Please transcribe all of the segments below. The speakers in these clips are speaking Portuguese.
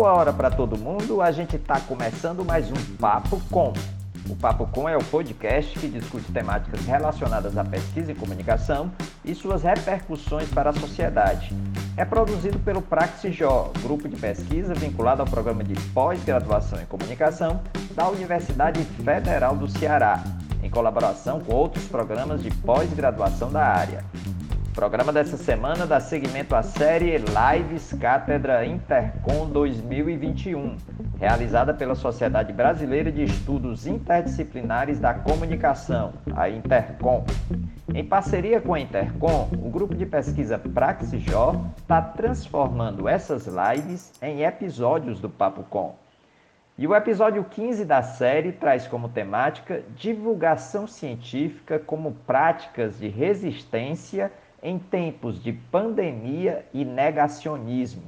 boa hora para todo mundo. A gente está começando mais um Papo Com. O Papo Com é o podcast que discute temáticas relacionadas à pesquisa em comunicação e suas repercussões para a sociedade. É produzido pelo Praxijó, grupo de pesquisa vinculado ao programa de pós-graduação em comunicação da Universidade Federal do Ceará, em colaboração com outros programas de pós-graduação da área. Programa dessa semana dá seguimento à série Lives Cátedra Intercom 2021, realizada pela Sociedade Brasileira de Estudos Interdisciplinares da Comunicação, a Intercom. Em parceria com a Intercom, o grupo de pesquisa Praxijó está transformando essas lives em episódios do Papo Com. E o episódio 15 da série traz como temática divulgação científica como práticas de resistência em tempos de pandemia e negacionismo.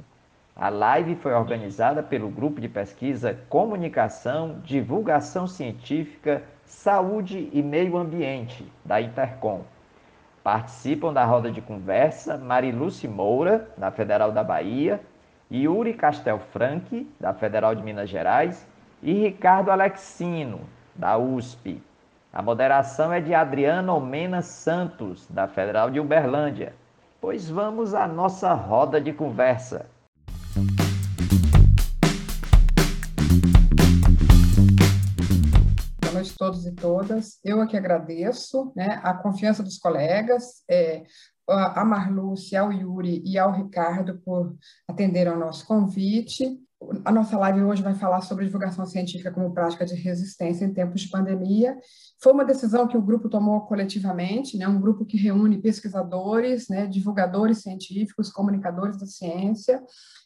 A live foi organizada pelo grupo de pesquisa Comunicação, Divulgação Científica, Saúde e Meio Ambiente, da Intercom. Participam da roda de conversa Mariluce Moura, da Federal da Bahia, Yuri Castelfranchi, da Federal de Minas Gerais, e Ricardo Alexino, da USP. A moderação é de Adriano Mena Santos, da Federal de Uberlândia. Pois vamos à nossa roda de conversa. Boa noite a todos e todas. Eu aqui agradeço né, a confiança dos colegas, é, a Marlúcia, ao Yuri e ao Ricardo por atender ao nosso convite a nossa live hoje vai falar sobre divulgação científica como prática de resistência em tempos de pandemia. Foi uma decisão que o grupo tomou coletivamente, né, um grupo que reúne pesquisadores, né, divulgadores científicos, comunicadores da ciência,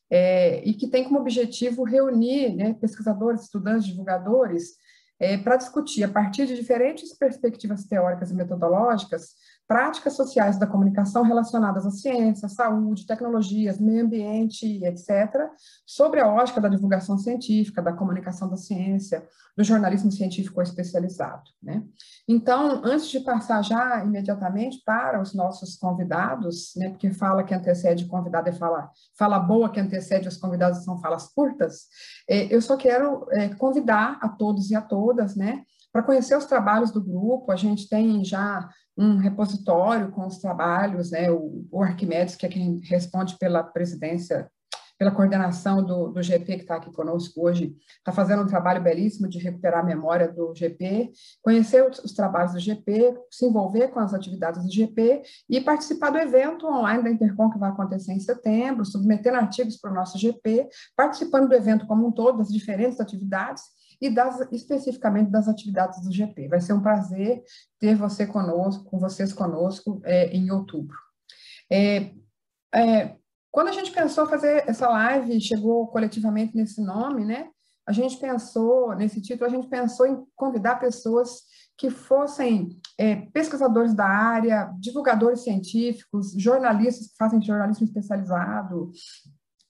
é, e que tem como objetivo reunir né, pesquisadores, estudantes, divulgadores, é, para discutir, a partir de diferentes perspectivas teóricas e metodológicas, práticas sociais da comunicação relacionadas à ciência, saúde, tecnologias, meio ambiente, etc., sobre a ótica da divulgação científica, da comunicação da ciência, do jornalismo científico especializado. Né? Então, antes de passar já imediatamente para os nossos convidados, né, porque fala que antecede convidado é fala, fala boa que antecede os convidados são falas curtas, é, eu só quero é, convidar a todos e a todas, né, para conhecer os trabalhos do grupo, a gente tem já um repositório com os trabalhos, né, o, o Arquimedes, que é quem responde pela presidência, pela coordenação do, do GP, que está aqui conosco hoje, está fazendo um trabalho belíssimo de recuperar a memória do GP, conhecer os, os, trabalhos do GP, se envolver com as atividades do GP e participar do evento online da Intercom, que vai acontecer em setembro, submetendo artigos para o nosso GP, participando do evento como um todo, das diferentes atividades, e das, especificamente das atividades do GP. Vai ser um prazer ter você conosco, com vocês conosco é, em outubro. É, é, quando a gente pensou fazer essa live, chegou coletivamente nesse nome, né? A gente pensou, nesse título, a gente pensou em convidar pessoas que fossem é, pesquisadores da área, divulgadores científicos, jornalistas que fazem jornalismo especializado.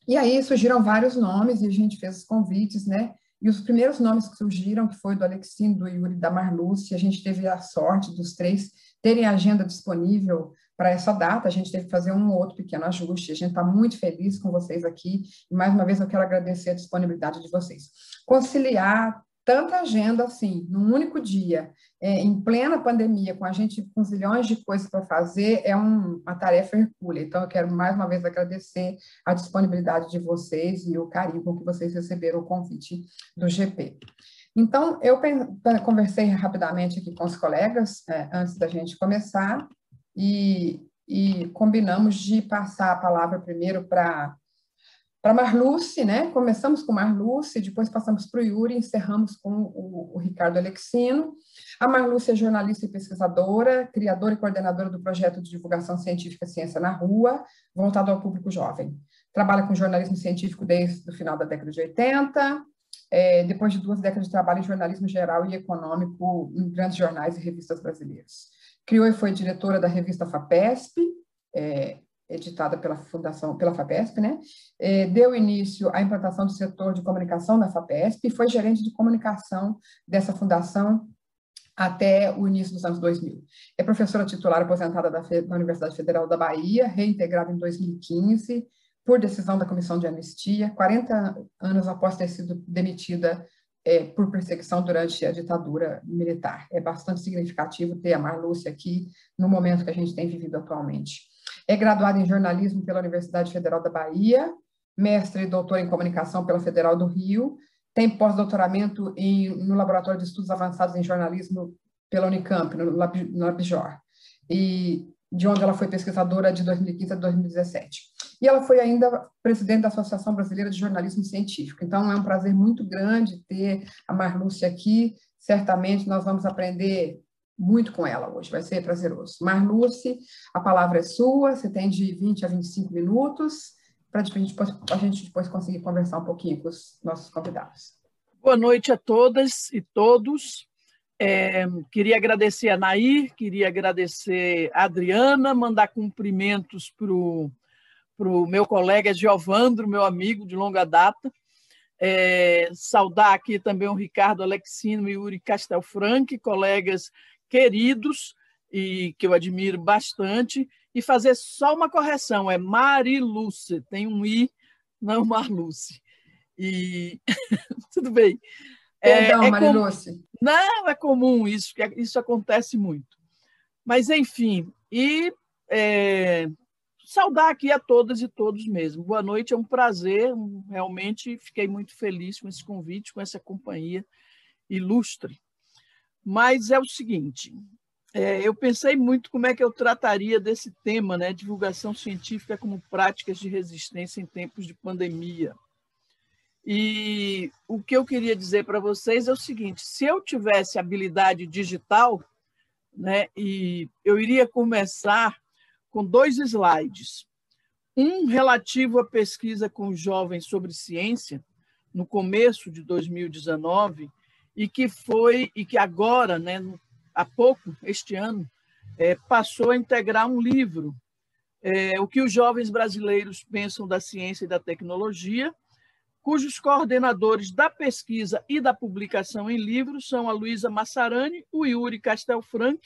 E aí surgiram vários nomes e a gente fez os convites, né? E os primeiros nomes que surgiram, que foi do Alexino, do Yuri, da Marluce, a gente teve a sorte dos três terem agenda disponível para essa data, a gente teve que fazer um ou outro pequeno ajuste, a gente está muito feliz com vocês aqui, e mais uma vez eu quero agradecer a disponibilidade de vocês. Conciliar tanta agenda assim, num único dia, é, em plena pandemia, com a gente com zilhões de coisas para fazer, é um, uma tarefa hercúlea. Então, eu quero mais uma vez agradecer a disponibilidade de vocês e o carinho com que vocês receberam o convite do GP. Então, eu conversei rapidamente aqui com os colegas é, antes da gente começar e, e combinamos de passar a palavra primeiro para para Marluce, né? Começamos com Marluce, depois passamos para o Yuri, encerramos com o, o, Ricardo Alexino. A Marluce é jornalista e pesquisadora, criadora e coordenadora do projeto de divulgação científica Ciência na Rua, voltado ao público jovem. Trabalha com jornalismo científico desde o final da década de 80, é, depois de duas décadas de trabalho em jornalismo geral e econômico em grandes jornais e revistas brasileiras. Criou e foi diretora da revista FAPESP, é, editada pela Fundação, pela FAPESP, né, é, deu início à implantação do setor de comunicação da FAPESP e foi gerente de comunicação dessa fundação até o início dos anos 2000. É professora titular aposentada da, da Universidade Federal da Bahia, reintegrada em 2015, por decisão da Comissão de Anistia, 40 anos após ter sido demitida é, por perseguição durante a ditadura militar. É bastante significativo ter a Marlúcia aqui no momento que a gente tem vivido atualmente. É graduada em jornalismo pela Universidade Federal da Bahia, mestre e doutor em comunicação pela Federal do Rio, tem pós-doutoramento no Laboratório de Estudos Avançados em Jornalismo pela Unicamp, no LabJOR, e de onde ela foi pesquisadora de 2015 a 2017. E ela foi ainda presidente da Associação Brasileira de Jornalismo Científico. Então, é um prazer muito grande ter a Marlúcia aqui. Certamente nós vamos aprender muito com ela hoje, vai ser prazeroso. Marluce, a palavra é sua, você tem de 20 a 25 minutos para a gente, gente depois conseguir conversar um pouquinho com os nossos convidados. Boa noite a todas e todos. É, queria agradecer a Nair, queria agradecer a Adriana, mandar cumprimentos para o meu colega Giovandro, meu amigo de longa data. É, saudar aqui também o Ricardo Alexino e Yuri Castelfranc, colegas queridos e que eu admiro bastante, e fazer só uma correção, é Mariluce, tem um I, não Marluce. E tudo bem. Perdão, é, é Mariluce. Com... Não, é comum isso, isso acontece muito. Mas, enfim, e é, saudar aqui a todas e todos mesmo. Boa noite, é um prazer, realmente fiquei muito feliz com esse convite, com essa companhia ilustre. Mas é o seguinte, é, eu pensei muito como é que eu trataria desse tema, né? Divulgação científica como práticas de resistência em tempos de pandemia. E o que eu queria dizer para vocês é o seguinte: se eu tivesse habilidade digital, né, e eu iria começar com dois slides. Um relativo à pesquisa com jovens sobre ciência, no começo de 2019, e que foi, e que agora, né, há pouco, este ano, é, passou a integrar um livro, é, O que os jovens brasileiros pensam da ciência e da tecnologia, cujos coordenadores da pesquisa e da publicação em livros são a Luísa Massarani, o Yuri Castelfranc,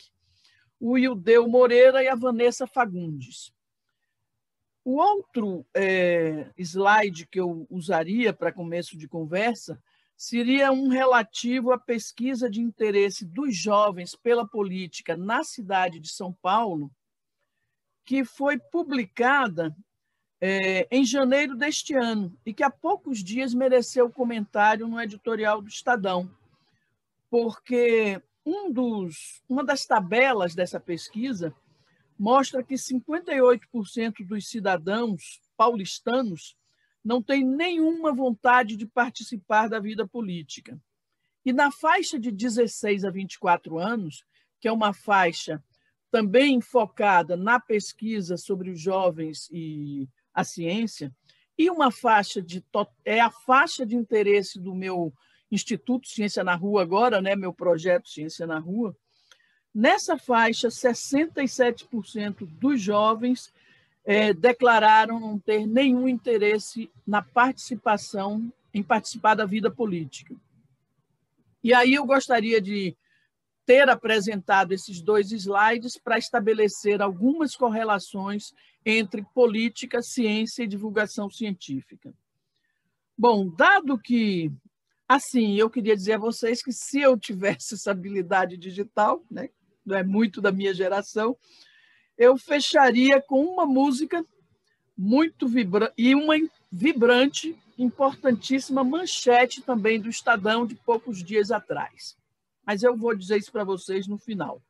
o Ildeu Moreira e a Vanessa Fagundes. O outro é, slide que eu usaria para começo de conversa seria um relativo à pesquisa de interesse dos jovens pela política na cidade de São Paulo, que foi publicada é, em janeiro deste ano e que há poucos dias mereceu comentário no editorial do Estadão, porque um dos, uma das tabelas dessa pesquisa mostra que 58% dos cidadãos paulistanos não tem nenhuma vontade de participar da vida política. E na faixa de 16 a 24 anos, que é uma faixa também focada na pesquisa sobre os jovens e a ciência, e uma faixa de é a faixa de interesse do meu Instituto Ciência na Rua agora, né, meu projeto Ciência na Rua. Nessa faixa, 67% dos jovens é, declararam não ter nenhum interesse na participação, em participar da vida política. E aí eu gostaria de ter apresentado esses dois slides para estabelecer algumas correlações entre política, ciência e divulgação científica. Bom, dado que, assim, eu queria dizer a vocês que se eu tivesse essa habilidade digital, né, não é muito da minha geração, eu fecharia com uma música muito vibrante e uma vibrante, importantíssima manchete também do Estadão de poucos dias atrás. Mas eu vou dizer isso para vocês no final.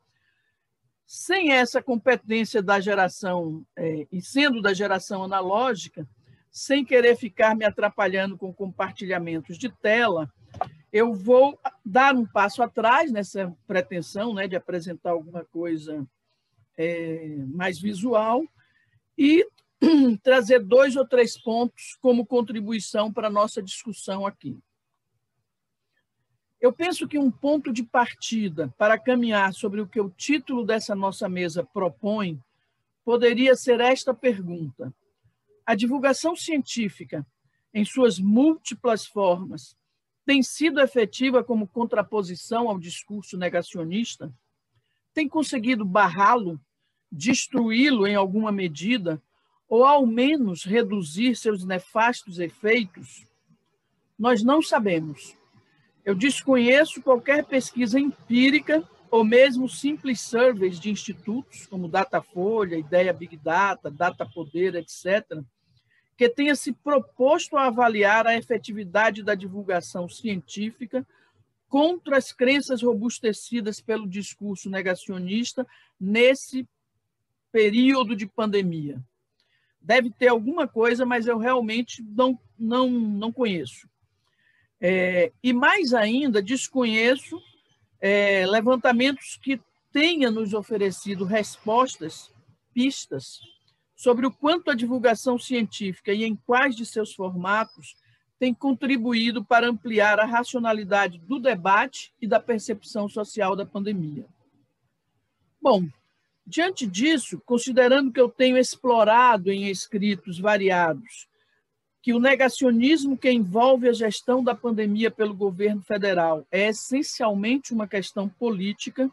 Sem essa competência da geração, é, e sendo da geração analógica, sem querer ficar me atrapalhando com compartilhamentos de tela, eu vou dar um passo atrás nessa pretensão né, de apresentar alguma coisa é, mais visual e trazer dois ou três pontos como contribuição para a nossa discussão aqui. Eu penso que um ponto de partida para caminhar sobre o que o título dessa nossa mesa propõe poderia ser esta pergunta: A divulgação científica, em suas múltiplas formas, tem sido efetiva como contraposição ao discurso negacionista? Tem conseguido barrá-lo destruí-lo em alguma medida ou ao menos reduzir seus nefastos efeitos? Nós não sabemos. Eu desconheço qualquer pesquisa empírica ou mesmo simples surveys de institutos como Datafolha, Ideia Big Data, Data Poder, etc., que tenha se proposto a avaliar a efetividade da divulgação científica contra as crenças robustecidas pelo discurso negacionista nesse período de pandemia. Deve ter alguma coisa, mas eu realmente não, não, não conheço. É, e mais ainda, desconheço é, levantamentos que tenha nos oferecido respostas, pistas, sobre o quanto a divulgação científica e em quais de seus formatos tem contribuído para ampliar a racionalidade do debate e da percepção social da pandemia. Bom, diante disso, considerando que eu tenho explorado em escritos variados que o negacionismo que envolve a gestão da pandemia pelo governo federal é essencialmente uma questão política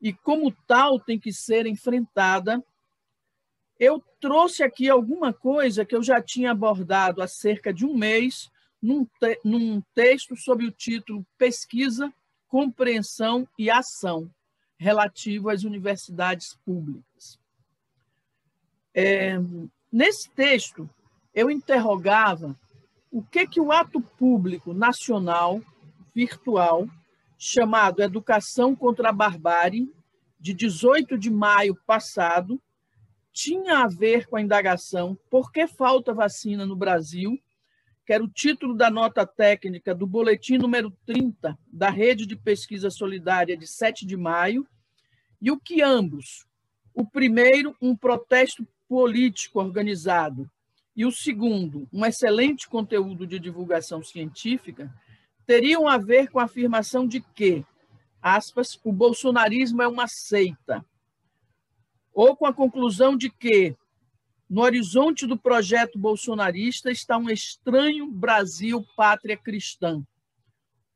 e, como tal, tem que ser enfrentada. Eu trouxe aqui alguma coisa que eu já tinha abordado há cerca de um mês num, te num texto sob o título Pesquisa, Compreensão e Ação relativo às universidades públicas. É, nesse texto, eu interrogava o que que o ato público nacional virtual chamado Educação contra a Barbárie de 18 de maio passado tinha a ver com a indagação por que falta vacina no Brasil, que era o título da nota técnica do boletim número 30 da Rede de Pesquisa Solidária de 7 de maio, e o que ambos, o primeiro, um protesto político organizado, e o segundo, um excelente conteúdo de divulgação científica, teriam a ver com a afirmação de que, aspas, o bolsonarismo é uma seita, ou com a conclusão de que, no horizonte do projeto bolsonarista está um estranho Brasil pátria cristã,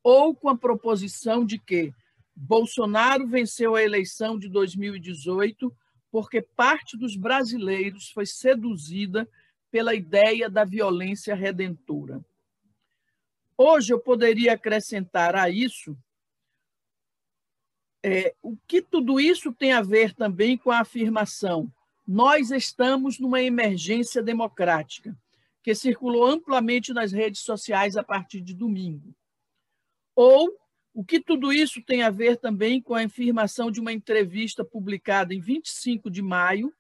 ou com a proposição de que Bolsonaro venceu a eleição de 2018 porque parte dos brasileiros foi seduzida pela ideia da violência redentora. Hoje eu poderia acrescentar a isso é, o que tudo isso tem a ver também com a afirmação nós estamos numa emergência democrática, que circulou amplamente nas redes sociais a partir de domingo. Ou o que tudo isso tem a ver também com a afirmação de uma entrevista publicada em 25 de maio,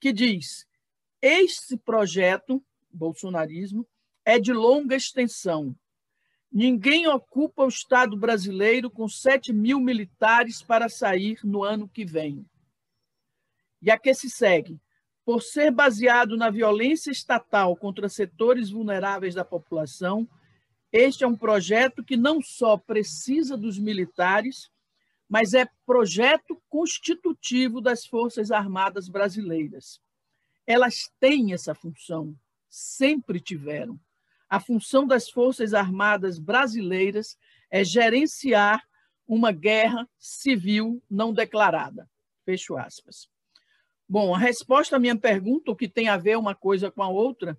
que diz: este projeto, bolsonarismo, é de longa extensão. Ninguém ocupa o Estado brasileiro com 7 mil militares para sair no ano que vem. E a que se segue? Por ser baseado na violência estatal contra setores vulneráveis da população, este é um projeto que não só precisa dos militares, mas é projeto constitutivo das Forças Armadas brasileiras elas têm essa função, sempre tiveram. A função das Forças Armadas brasileiras é gerenciar uma guerra civil não declarada. Fecho aspas. Bom, a resposta à minha pergunta, o que tem a ver uma coisa com a outra,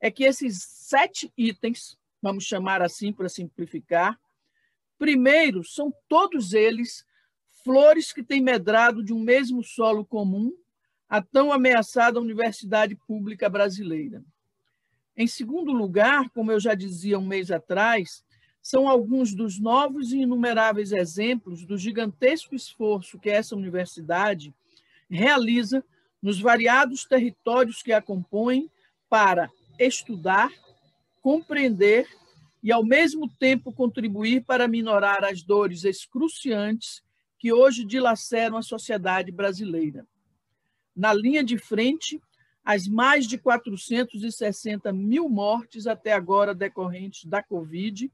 é que esses sete itens, vamos chamar assim para simplificar, primeiro, são todos eles flores que têm medrado de um mesmo solo comum a tão ameaçada universidade pública brasileira. Em segundo lugar, como eu já dizia um mês atrás, são alguns dos novos e inumeráveis exemplos do gigantesco esforço que essa universidade realiza nos variados territórios que a compõem para estudar, compreender e, ao mesmo tempo, contribuir para minorar as dores excruciantes que hoje dilaceram a sociedade brasileira. Na linha de frente as mais de 460 mil mortes até agora decorrentes da Covid,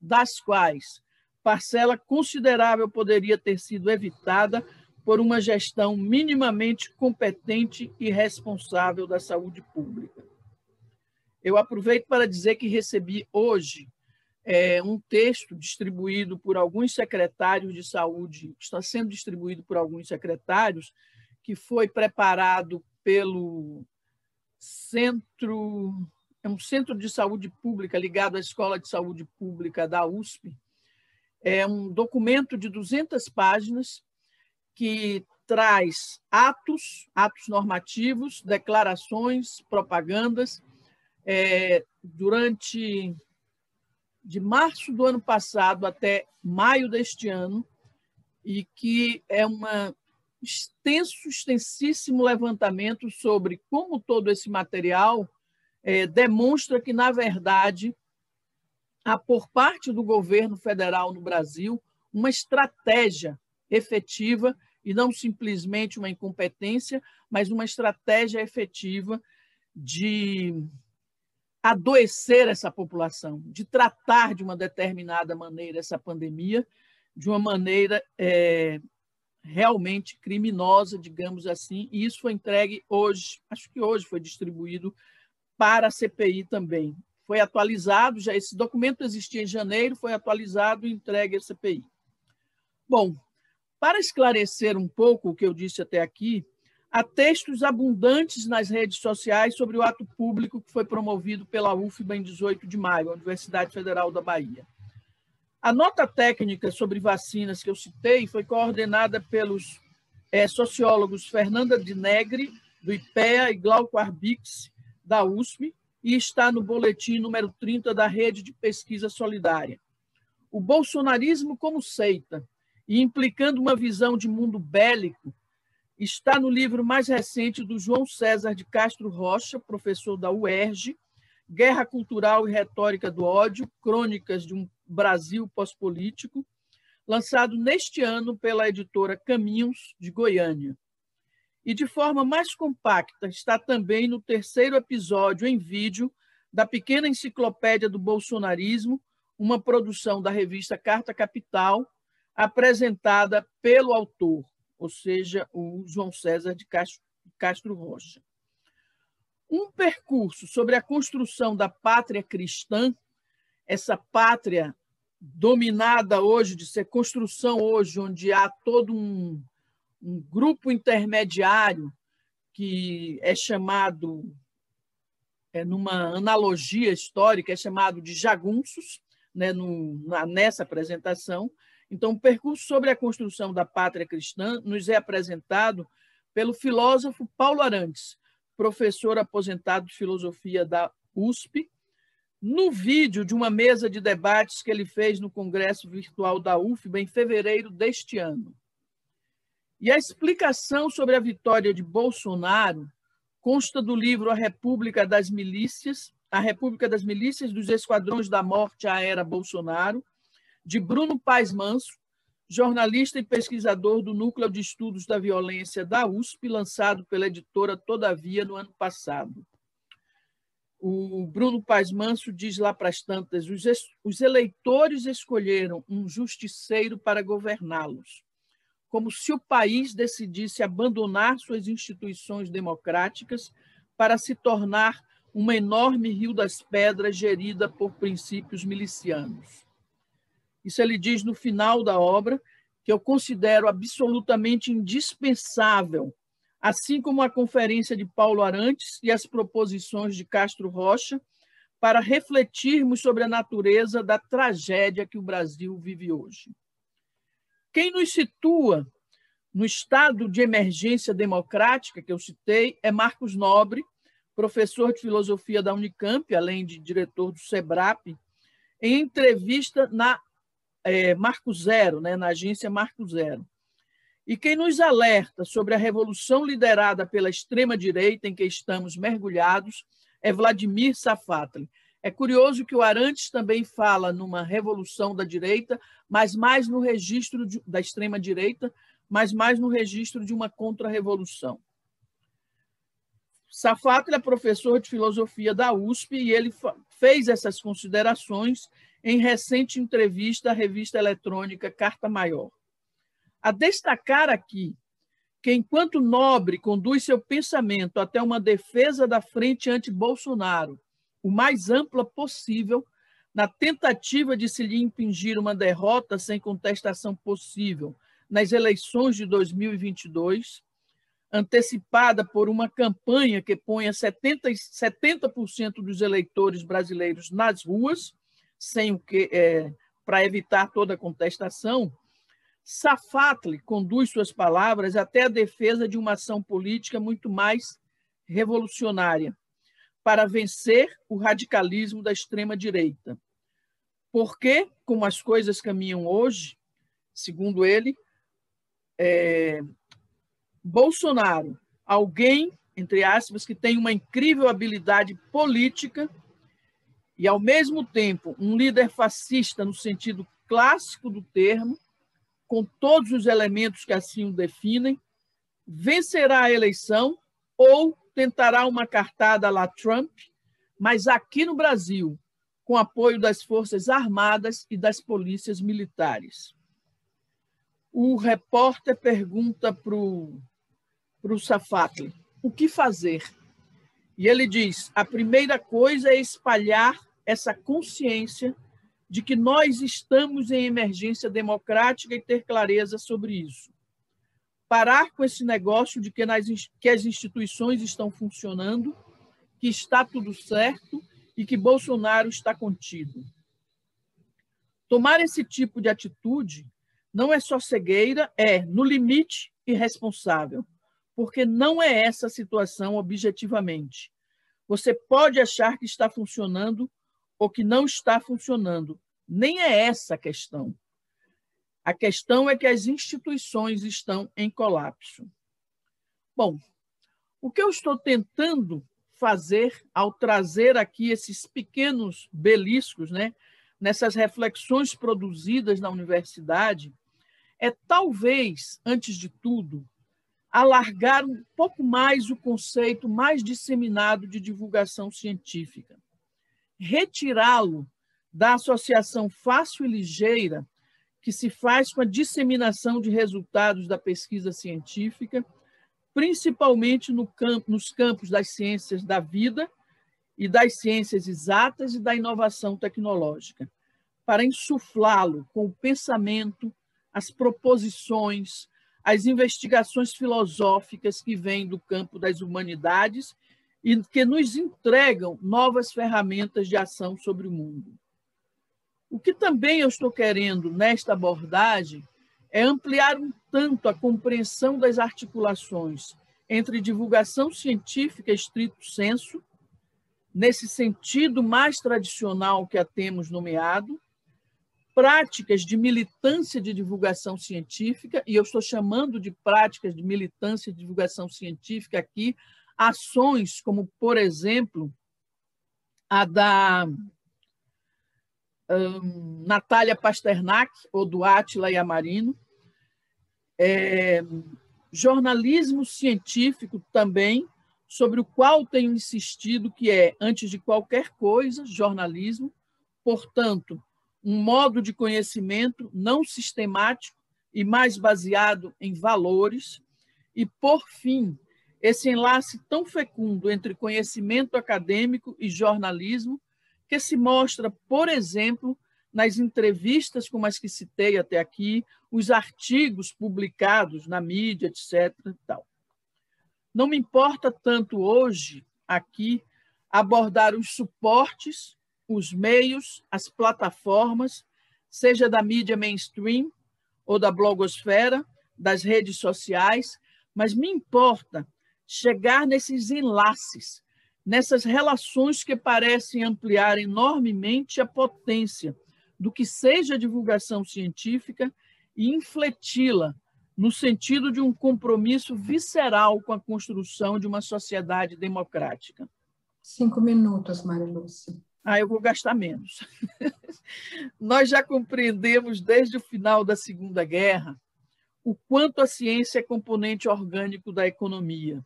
das quais parcela considerável poderia ter sido evitada por uma gestão minimamente competente e responsável da saúde pública. Eu aproveito para dizer que recebi hoje é, um texto distribuído por alguns secretários de saúde, está sendo distribuído por alguns secretários, que foi preparado pelo centro é um centro de saúde pública ligado à Escola de Saúde Pública da USP. É um documento de 200 páginas que traz atos, atos normativos, declarações, propagandas. É, durante de março do ano passado até maio deste ano, e que é um extenso, extensíssimo levantamento sobre como todo esse material é, demonstra que, na verdade, há por parte do governo federal no Brasil uma estratégia efetiva e não simplesmente uma incompetência, mas uma estratégia efetiva de adoecer essa população, de tratar de uma determinada maneira essa pandemia, de uma maneira é, realmente criminosa, digamos assim, e isso foi entregue hoje, acho que hoje foi distribuído para a CPI também. Foi atualizado, já esse documento existia em janeiro, foi atualizado e entregue à CPI. Bom, para esclarecer um pouco o que eu disse até aqui, há textos abundantes nas redes sociais sobre o ato público que foi promovido pela UFBA em 18 de maio, Universidade Federal da Bahia. A nota técnica sobre vacinas que eu citei foi coordenada pelos é, sociólogos Fernanda de Negre, do IPEA, e Glauco Arbix, da USP, e está no boletim número 30 da Rede de Pesquisa Solidária. O bolsonarismo como seita, e implicando uma visão de mundo bélico, está no livro mais recente do João César de Castro Rocha, professor da UERJ, Guerra Cultural e Retórica do Ódio, Crônicas de um Brasil Pós-Político, lançado neste ano pela editora Caminhos, de Goiânia. E de forma mais compacta, está também no terceiro episódio em vídeo da pequena enciclopédia do bolsonarismo, uma produção da revista Carta Capital, apresentada pelo autor, ou seja, o João César de Castro, Rocha. Um percurso sobre a construção da pátria cristã, essa pátria dominada hoje, de ser construção hoje, onde há todo um, um grupo intermediário que é chamado, é, numa analogia histórica, é chamado de jagunços, né, no, na, nessa apresentação, então, o percurso sobre a construção da pátria cristã nos é apresentado pelo filósofo Paulo Arantes, professor aposentado de filosofia da USP, no vídeo de uma mesa de debates que ele fez no Congresso Virtual da UFBA em fevereiro deste ano. E a explicação sobre a vitória de Bolsonaro consta do livro A República das Milícias, A República das Milícias dos Esquadrões da Morte à Era Bolsonaro, de Bruno Paes Manso, jornalista e pesquisador do Núcleo de Estudos da Violência da USP, lançado pela editora Todavia no ano passado. O Bruno Paes Manso diz lá para as tantas: os eleitores escolheram um justiceiro para governá-los, como se o país decidisse abandonar suas instituições democráticas para se tornar uma enorme Rio das Pedras gerida por princípios milicianos. Isso ele diz no final da obra, que eu considero absolutamente indispensável, assim como a conferência de Paulo Arantes e as proposições de Castro Rocha, para refletirmos sobre a natureza da tragédia que o Brasil vive hoje. Quem nos situa no estado de emergência democrática que eu citei é Marcos Nobre, professor de filosofia da Unicamp, além de diretor do SEBRAP, em entrevista na é, Marco Zero, né, na agência Marco Zero. E quem nos alerta sobre a revolução liderada pela extrema-direita em que estamos mergulhados é Vladimir Safatli. É curioso que o Arantes também fala numa revolução da direita, mas mais no registro de, da extrema-direita, mas mais no registro de uma contra-revolução. Safatli é professor de filosofia da USP e ele fez essas considerações em recente entrevista à revista eletrônica Carta Maior. A destacar aqui que, enquanto Nobre conduz seu pensamento até uma defesa da frente anti-Bolsonaro, o mais ampla possível, na tentativa de se lhe impingir uma derrota sem contestação possível nas eleições de 2022, antecipada por uma campanha que ponha 70%, 70 dos eleitores brasileiros nas ruas, sem o que é, para evitar toda contestação, Safatli conduz suas palavras até a defesa de uma ação política muito mais revolucionária para vencer o radicalismo da extrema-direita. Porque, como as coisas caminham hoje, segundo ele, é, Bolsonaro, alguém, entre aspas, que tem uma incrível habilidade política e, ao mesmo tempo, um líder fascista no sentido clássico do termo, com todos os elementos que assim o definem, vencerá a eleição ou tentará uma cartada lá Trump, mas aqui no Brasil, com apoio das Forças Armadas e das polícias militares. O repórter pergunta para o Safatli o que fazer. E ele diz: a primeira coisa é espalhar essa consciência de que nós estamos em emergência democrática e ter clareza sobre isso. Parar com esse negócio de que, nas, que as instituições estão funcionando, que está tudo certo e que Bolsonaro está contido. Tomar esse tipo de atitude não é só cegueira, é, no limite, irresponsável, porque não é essa a situação objetivamente. Você pode achar que está funcionando ou que não está funcionando. Nem é essa a questão. A questão é que as instituições estão em colapso. Bom, o que eu estou tentando fazer ao trazer aqui esses pequenos beliscos, né, nessas reflexões produzidas na universidade, é talvez, antes de tudo, alargar um pouco mais o conceito mais disseminado de divulgação científica retirá-lo da associação fácil e ligeira que se faz com a disseminação de resultados da pesquisa científica, principalmente no campo, nos campos das ciências da vida e das ciências exatas e da inovação tecnológica, para insuflá-lo com o pensamento, as proposições, as investigações filosóficas que vêm do campo das humanidades e que nos entregam novas ferramentas de ação sobre o mundo. O que também eu estou querendo nesta abordagem é ampliar um tanto a compreensão das articulações entre divulgação científica estrito senso, nesse sentido mais tradicional que a temos nomeado, práticas de militância de divulgação científica, e eu estou chamando de práticas de militância de divulgação científica aqui ações como, por exemplo, a da um, Natália Pasternak, ou do Átila Yamarino, é, jornalismo científico também, sobre o qual tenho insistido que é, antes de qualquer coisa, jornalismo, portanto, um modo de conhecimento não sistemático e mais baseado em valores, e, por fim, esse enlace tão fecundo entre conhecimento acadêmico e jornalismo, que se mostra, por exemplo, nas entrevistas como as que citei até aqui, os artigos publicados na mídia, etc. Tal. Não me importa tanto hoje, aqui, abordar os suportes, os meios, as plataformas, seja da mídia mainstream ou da blogosfera, das redes sociais, mas me importa chegar nesses enlaces, nessas relações que parecem ampliar enormemente a potência do que seja divulgação científica e infleti-la no sentido de um compromisso visceral com a construção de uma sociedade democrática. Cinco minutos, Marilúcia. Ah, eu vou gastar menos. Nós já compreendemos desde o final da Segunda Guerra o quanto a ciência é componente orgânico da economia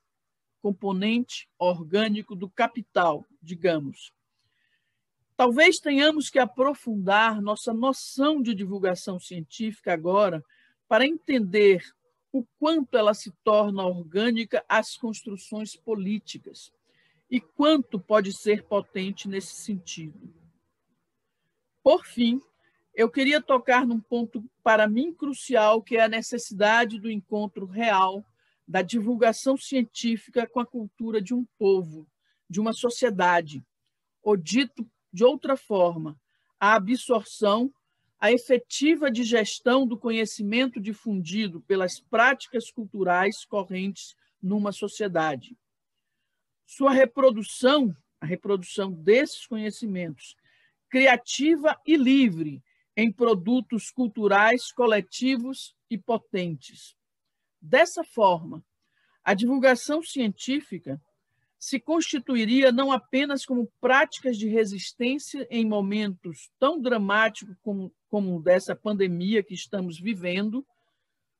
componente orgânico do capital, digamos. Talvez tenhamos que aprofundar nossa noção de divulgação científica agora para entender o quanto ela se torna orgânica às construções políticas e quanto pode ser potente nesse sentido. Por fim, eu queria tocar num ponto para mim crucial, que é a necessidade do encontro real da divulgação científica com a cultura de um povo, de uma sociedade, ou dito de outra forma, a absorção, a efetiva digestão do conhecimento difundido pelas práticas culturais correntes numa sociedade. Sua reprodução, a reprodução desses conhecimentos, criativa e livre em produtos culturais coletivos e potentes. Dessa forma, a divulgação científica se constituiria não apenas como práticas de resistência em momentos tão dramáticos como, como dessa pandemia que estamos vivendo,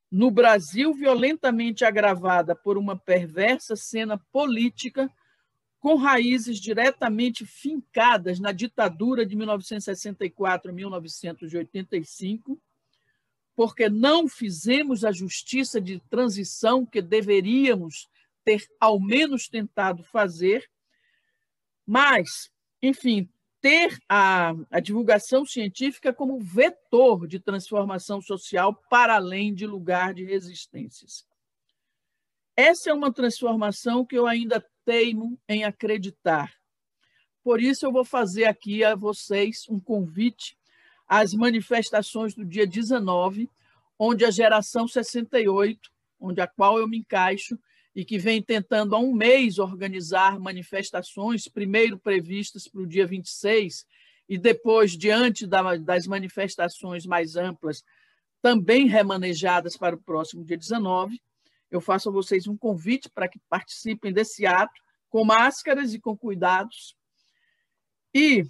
no Brasil violentamente agravada por uma perversa cena política com raízes diretamente fincadas na ditadura de 1964 a 1985, porque não fizemos a justiça de transição que deveríamos ter ao menos tentado fazer, mas, enfim, ter a, a divulgação científica como vetor de transformação social para além de lugar de resistências. Essa é uma transformação que eu ainda teimo em acreditar. Por isso, eu vou fazer aqui a vocês um convite às manifestações do dia 19, onde a geração 68, onde a qual eu me encaixo, e que vem tentando há um mês organizar manifestações, primeiro previstas para o dia 26, e depois, diante das manifestações mais amplas, também remanejadas para o próximo dia 19. Eu faço a vocês um convite para que participem desse ato, com máscaras e com cuidados. E,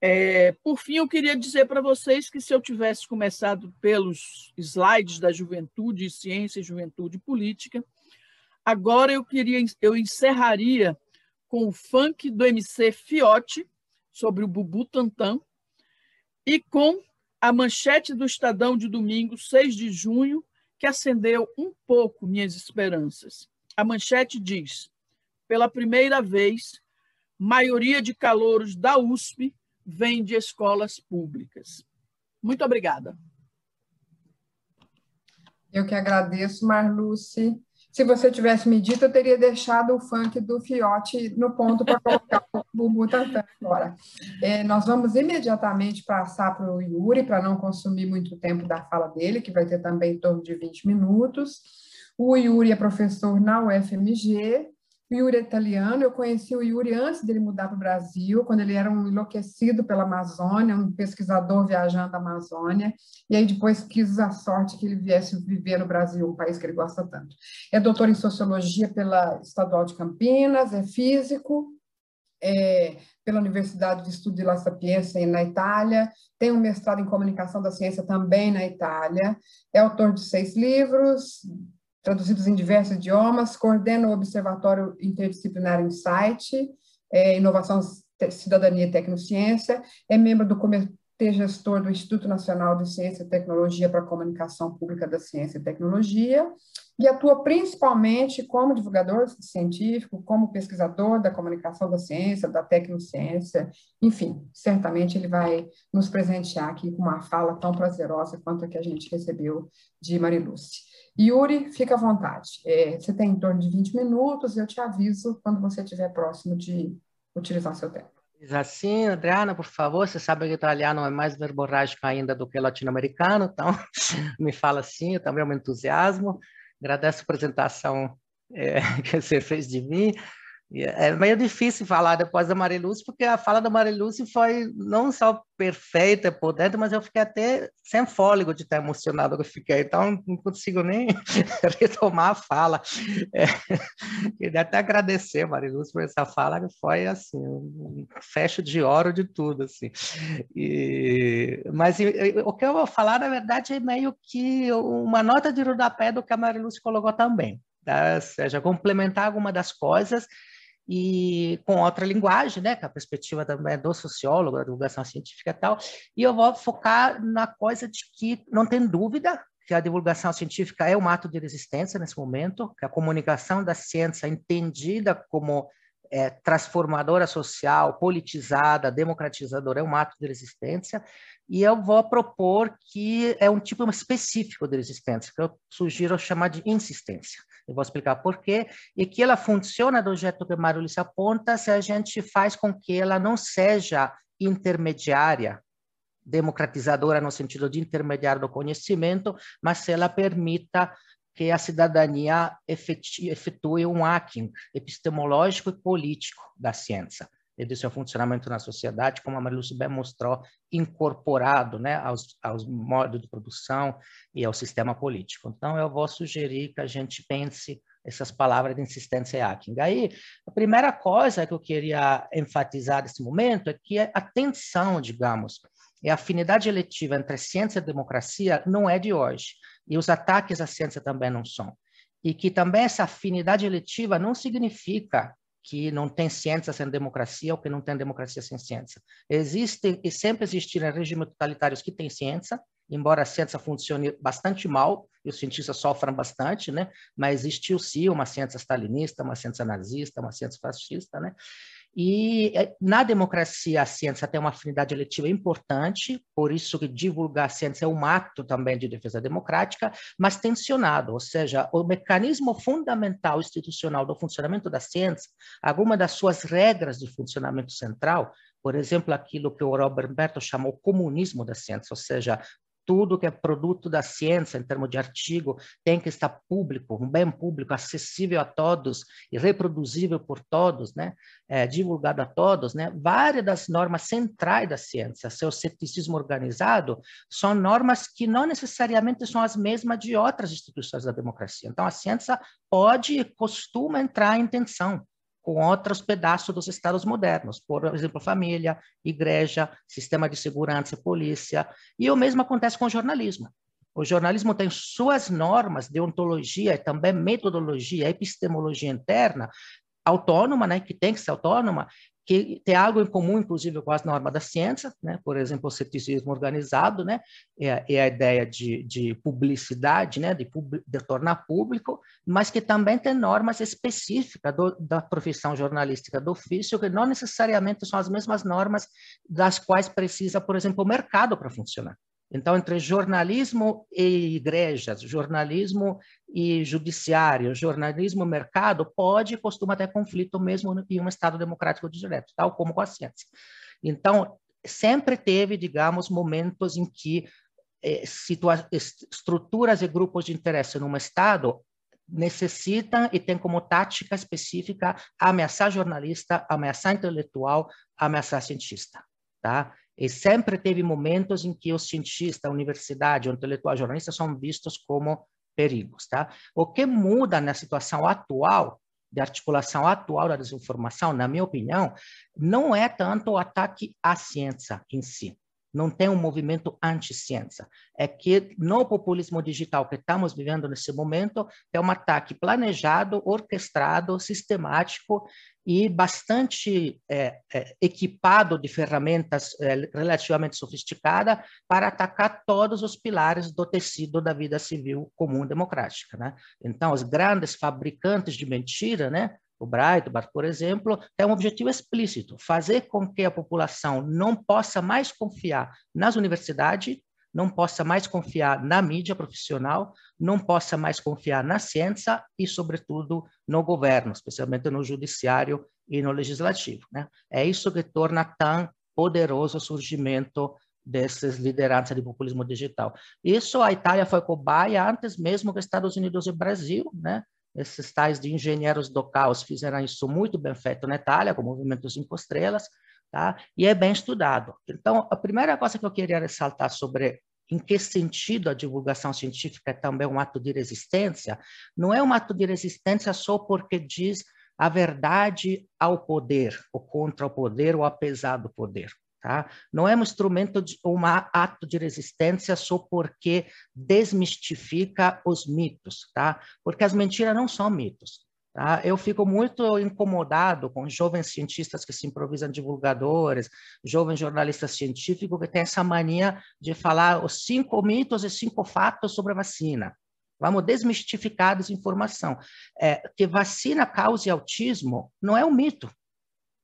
é, por fim, eu queria dizer para vocês que se eu tivesse começado pelos slides da juventude, ciência, juventude política, Agora eu queria, eu encerraria com o funk do MC Fiote sobre o Bubu Tantan e com a manchete do Estadão de domingo, 6 de junho, que acendeu um pouco minhas esperanças. A manchete diz: pela primeira vez, maioria de calouros da USP vem de escolas públicas. Muito obrigada. Eu que agradeço, Marluce. Se você tivesse me dito, eu teria deixado o funk do Fiote no ponto para colocar o Bubu Tantan agora. É, nós vamos imediatamente passar para o Yuri, para não consumir muito tempo da fala dele, que vai ter também em torno de 20 minutos. O Yuri é professor na UFMG, o Yuri é italiano, eu conheci o Yuri antes dele mudar para o Brasil, quando ele era um enlouquecido pela Amazônia, um pesquisador viajando a Amazônia, e aí depois quis a sorte que ele viesse viver no Brasil, um país que ele gosta tanto. É doutor em Sociologia pela Estadual de Campinas, é físico, é, pela Universidade de Estudo de La Sapienza, na Itália, tem um mestrado em Comunicação da Ciência também na Itália, é autor de seis livros, traduzidos em diversos idiomas, coordena o Observatório Interdisciplinar Insight, é, Inovação, Cidadania e Tecnociência, é membro do Comitê Gestor do Instituto Nacional de Ciência e Tecnologia para a Comunicação Pública da Ciência e Tecnologia, e atua principalmente como divulgador científico, como pesquisador da comunicação da ciência, da tecnociência, enfim, certamente ele vai nos presentear aqui com uma fala tão prazerosa quanto a que a gente recebeu de Mariluce. Yuri, fica à vontade. É, você tem em torno de 20 minutos, eu te aviso quando você estiver próximo de utilizar seu tempo. Assim, Adriana, por favor, você sabe que o italiano é mais verborrágico ainda do que latino-americano, então me fala assim, também me entusiasmo. Agradeço a apresentação é, que você fez de mim. É meio difícil falar depois da Marilúcia, porque a fala da Marilúcia foi não só perfeita, potente, mas eu fiquei até sem fôlego de tão emocionado que eu fiquei, então não consigo nem retomar a fala. É, queria até agradecer, Marilúcia, por essa fala, que foi assim, um fecho de ouro de tudo. Assim. E, mas o que eu vou falar, na verdade, é meio que uma nota de rodapé do que a Marilúcia colocou também. Tá? Ou seja, complementar alguma das coisas e com outra linguagem, né, que a perspectiva também é do sociólogo, da divulgação científica e tal, e eu vou focar na coisa de que não tem dúvida que a divulgação científica é um ato de resistência nesse momento, que a comunicação da ciência é entendida como é, transformadora social, politizada, democratizadora, é um ato de resistência, e eu vou propor que é um tipo específico de resistência, que eu sugiro chamar de insistência. eu vou explicar por quê, e que ela funciona do jeito que Marulis aponta se a gente faz com que ela não seja intermediária, democratizadora no sentido de intermediário do conhecimento, mas se ela permita que a cidadania efetue um hacking epistemológico e político da ciência e do seu funcionamento na sociedade, como a Marilúcia bem mostrou, incorporado né, aos, aos modos de produção e ao sistema político. Então, eu vou sugerir que a gente pense essas palavras de insistência e hacking. Aí, a primeira coisa que eu queria enfatizar nesse momento é que a tensão, digamos, e a afinidade eletiva entre ciência e democracia não é de hoje, e os ataques à ciência também não são. E que também essa afinidade eletiva não significa que não tem ciência sem democracia ou que não tem democracia sem ciência. Existem e sempre existiram regimes totalitários que têm ciência, embora a ciência funcione bastante mal e os cientistas sofram bastante, né? Mas existiu sim uma ciência stalinista, uma ciência nazista, uma ciência fascista, né? E eh, na democracia a ciência tem uma afinidade eletiva importante, por isso que divulgar a ciência é um ato também de defesa democrática, mas tensionado, ou seja, o mecanismo fundamental institucional do funcionamento da ciência, alguma das suas regras de funcionamento central, por exemplo, aquilo que o Robert Berto chamou comunismo da ciência, ou seja, tudo que é produto da ciência, em termos de artigo, tem que estar público, um bem público, acessível a todos e reproduzível por todos, né? É, divulgado a todos. Né? Várias das normas centrais da ciência, seu ceticismo organizado, são normas que não necessariamente são as mesmas de outras instituições da democracia. Então, a ciência pode e costuma entrar em tensão com outros pedaços dos estados modernos, por exemplo, família, igreja, sistema de segurança, polícia, e o mesmo acontece com o jornalismo. O jornalismo tem suas normas de ontologia e também metodologia, epistemologia interna, autônoma, né, que tem que ser autônoma, que tem algo em comum, inclusive, com as normas da ciência, né? por exemplo, o ceticismo organizado, né? é, é a ideia de, de publicidade, né? de, pub, de, tornar público, mas que também tem normas específicas do, da profissão jornalística do ofício, que não necessariamente são as mesmas normas das quais precisa, por exemplo, o mercado para funcionar. Então, entre jornalismo e igrejas, jornalismo e judiciário, jornalismo e mercado, pode e costuma ter conflito mesmo em um Estado democrático de direito, tal como com a ciência. Então, sempre teve, digamos, momentos em que eh, estruturas e grupos de interesse num Estado necessitam e têm como tática específica ameaçar jornalista, ameaçar intelectual, ameaçar cientista. Tá? E sempre teve momentos em que os cientistas, a universidade, o intelectual, jornalista são vistos como perigos, tá? O que muda na situação atual, de articulação atual da desinformação, na minha opinião, não é tanto o ataque à ciência em si, não tem um movimento anti-ciência. É que no populismo digital que estamos vivendo nesse momento, é um ataque planejado, orquestrado, sistemático e bastante é, é, equipado de ferramentas é, relativamente sofisticadas para atacar todos os pilares do tecido da vida civil comum democrática. Né? Então, os grandes fabricantes de mentira, né, o Breitbart, por exemplo, tem um objetivo explícito: fazer com que a população não possa mais confiar nas universidades, não possa mais confiar na mídia profissional, não possa mais confiar na ciência e, sobretudo, no governo, especialmente no judiciário e no legislativo. Né? É isso que torna tão poderoso o surgimento dessas lideranças de populismo digital. Isso a Itália foi cobaia antes mesmo que Estados Unidos e Brasil, né? Esses tais de engenheiros do caos fizeram isso muito bem feito na Itália, com o movimento Cinco Estrelas, tá? E é bem estudado. Então, a primeira coisa que eu queria ressaltar sobre em que sentido a divulgação científica é também um ato de resistência, não é um ato de resistência só porque diz a verdade ao poder, ou contra o poder, ou apesar do poder. Tá? Não é um instrumento, de, um ato de resistência só porque desmistifica os mitos, tá? porque as mentiras não são mitos. Tá? Eu fico muito incomodado com jovens cientistas que se improvisam divulgadores, jovens jornalistas científicos que têm essa mania de falar os cinco mitos e cinco fatos sobre a vacina. Vamos desmistificar a desinformação. É, que vacina cause autismo não é um mito,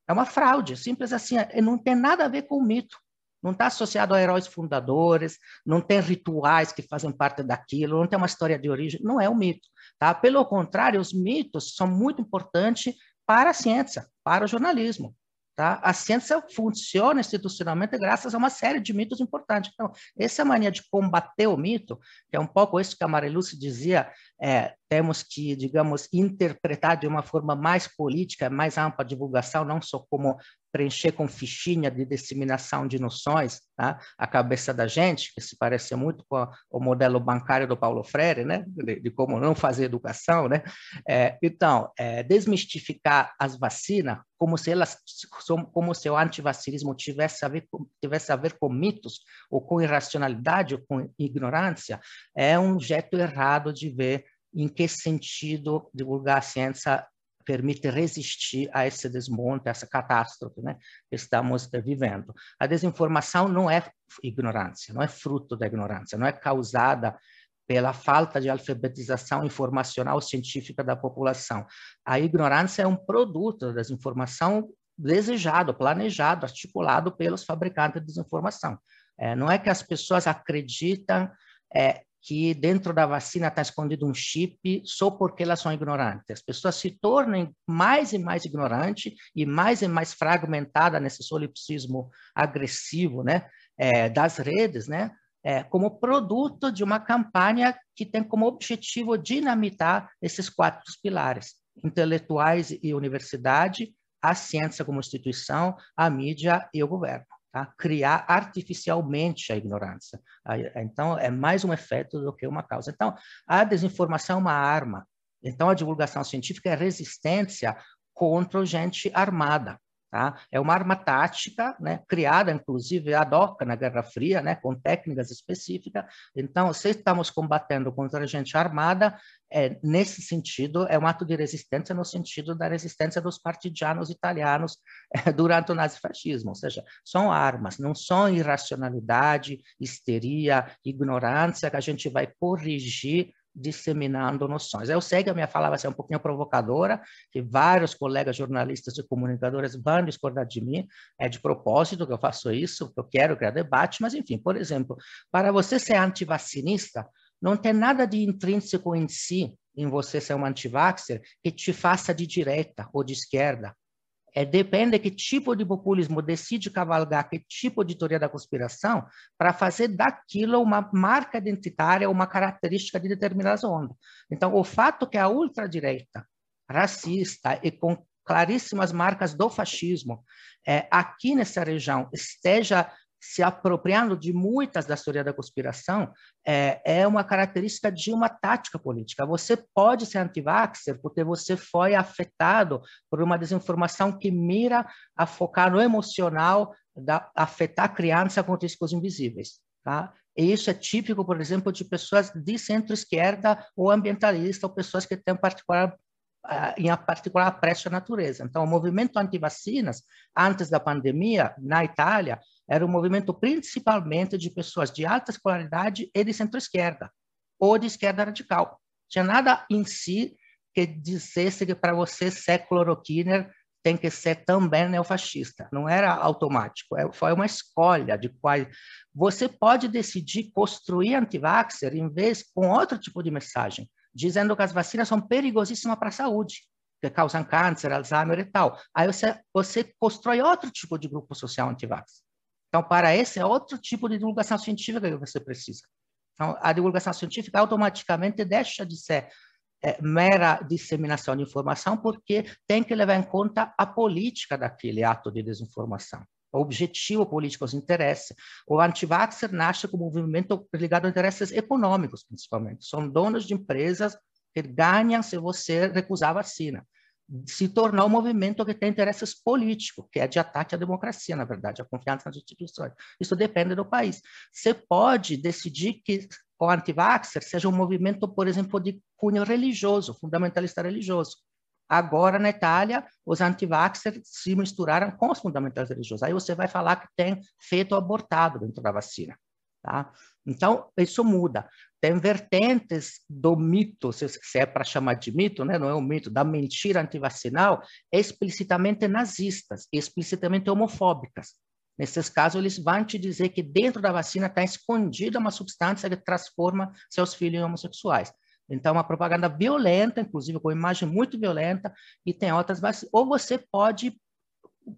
é uma fraude, simples assim, é, não tem nada a ver com o mito. não está associado a heróis fundadores, não tem rituais que fazem parte daquilo, não tem uma história de origem, não é um mito. Tá? Pelo contrário, os mitos são muito importantes para a ciência, para o jornalismo. Tá? A ciência funciona institucionalmente graças a uma série de mitos importantes. Então, essa mania de combater o mito, que é um pouco isso que a Mariluce dizia, é, temos que, digamos, interpretar de uma forma mais política, mais ampla a divulgação, não só como preencher com fichinha de disseminação de noções tá? a cabeça da gente, que se parece muito com o modelo bancário do Paulo Freire, né? de, de como não fazer educação. Né? É, então, é, desmistificar as vacinas como se elas como se o antivacinismo tivesse a ver tivesse a ver com mitos ou com irracionalidade ou com ignorância é um jeito errado de ver em que sentido divulgar a ciência permite resistir a esse desmonte, a essa catástrofe né, que estamos vivendo. A desinformação não é ignorância, não é fruto da ignorância, não é causada pela falta de alfabetização informacional científica da população. A ignorância é um produto da desinformação desejado, planejado, articulado pelos fabricantes de desinformação. É, não é que as pessoas acreditam é, que dentro da vacina está escondido um chip só porque elas são ignorantes. As pessoas se tornam mais e mais ignorantes e mais e mais fragmentadas nesse solipsismo agressivo né, é, das redes, né, é, como produto de uma campanha que tem como objetivo dinamitar esses quatro pilares, intelectuais e universidade, a ciência como instituição, a mídia e o governo a criar artificialmente a ignorância. Então, é mais um efeito do que uma causa. Então, a desinformação é uma arma. Então, a divulgação científica é resistência contra gente armada. Tá? É uma arma tática, né, criada inclusive ad hoc na Guerra Fria, né, com técnicas específicas. Então, se estamos combatendo contra a gente armada, é, nesse sentido, é um ato de resistência no sentido da resistência dos partidianos italianos é, durante o nazifascismo, ou seja, são armas, não são irracionalidade, histeria, ignorância que a gente vai corrigir disseminando noções. Eu sei que a minha fala vai ser um pouquinho provocadora, que vários colegas jornalistas e comunicadores vão discordar de mim, é de propósito que eu faço isso, que eu quero criar debate, mas enfim, por exemplo, para você ser antivacinista, não tem nada de intrínseco em si, em você ser um antivaxer, que te faça de direita ou de esquerda. É, depende que tipo de populismo decide cavalgar, que tipo de teoria da conspiração, para fazer daquilo uma marca identitária, uma característica de determinadas ondas. Então, o fato que a ultradireita, racista e com claríssimas marcas do fascismo, é, aqui nessa região esteja se apropriando de muitas da teoria da conspiração é, é uma característica de uma tática política. Você pode ser anti-vaxxer porque você foi afetado por uma desinformação que mira a focar no emocional, da, afetar a criança com riscos invisíveis. Tá? E isso é típico, por exemplo, de pessoas de centro-esquerda ou ambientalista, ou pessoas que têm particular em particular apreço à natureza. Então, o movimento anti-vacinas, antes da pandemia, na Itália, era um movimento principalmente de pessoas de alta escolaridade e de centro-esquerda, ou de esquerda radical. Tinha nada em si que dissesse que para você ser cloroquiner tem que ser também neofascista. Não era automático, é, foi uma escolha de qual você pode decidir construir antivaxer em vez com outro tipo de mensagem, dizendo que as vacinas são perigosíssimas para a saúde, que causam câncer, Alzheimer e tal. Aí você, você constrói outro tipo de grupo social antivax. Então, para esse é outro tipo de divulgação científica que você precisa. Então, a divulgação científica automaticamente deixa de ser é, mera disseminação de informação, porque tem que levar em conta a política daquele ato de desinformação. O objetivo político, os interesses. O anti-vaxxer nasce como um movimento ligado a interesses econômicos, principalmente. São donos de empresas que ganham se você recusar a vacina se tornou um movimento que tem interesses políticos, que é de ataque à democracia, na verdade, a confiança nas instituições. Isso depende do país. Você pode decidir que o anti-vaxxer seja um movimento, por exemplo, de cunho religioso, fundamentalista religioso. Agora, na Itália, os anti-vaxxers se misturaram com os fundamentalistas religiosos. Aí você vai falar que tem feito abortado dentro da vacina. Tá? Então, isso muda. Tem vertentes do mito, se é para chamar de mito, né? não é um mito, da mentira antivacinal, explicitamente nazistas, explicitamente homofóbicas. Nesses casos, eles vão te dizer que dentro da vacina está escondida uma substância que transforma seus filhos em homossexuais. Então, uma propaganda violenta, inclusive com imagem muito violenta, e tem outras vacinas. Ou você pode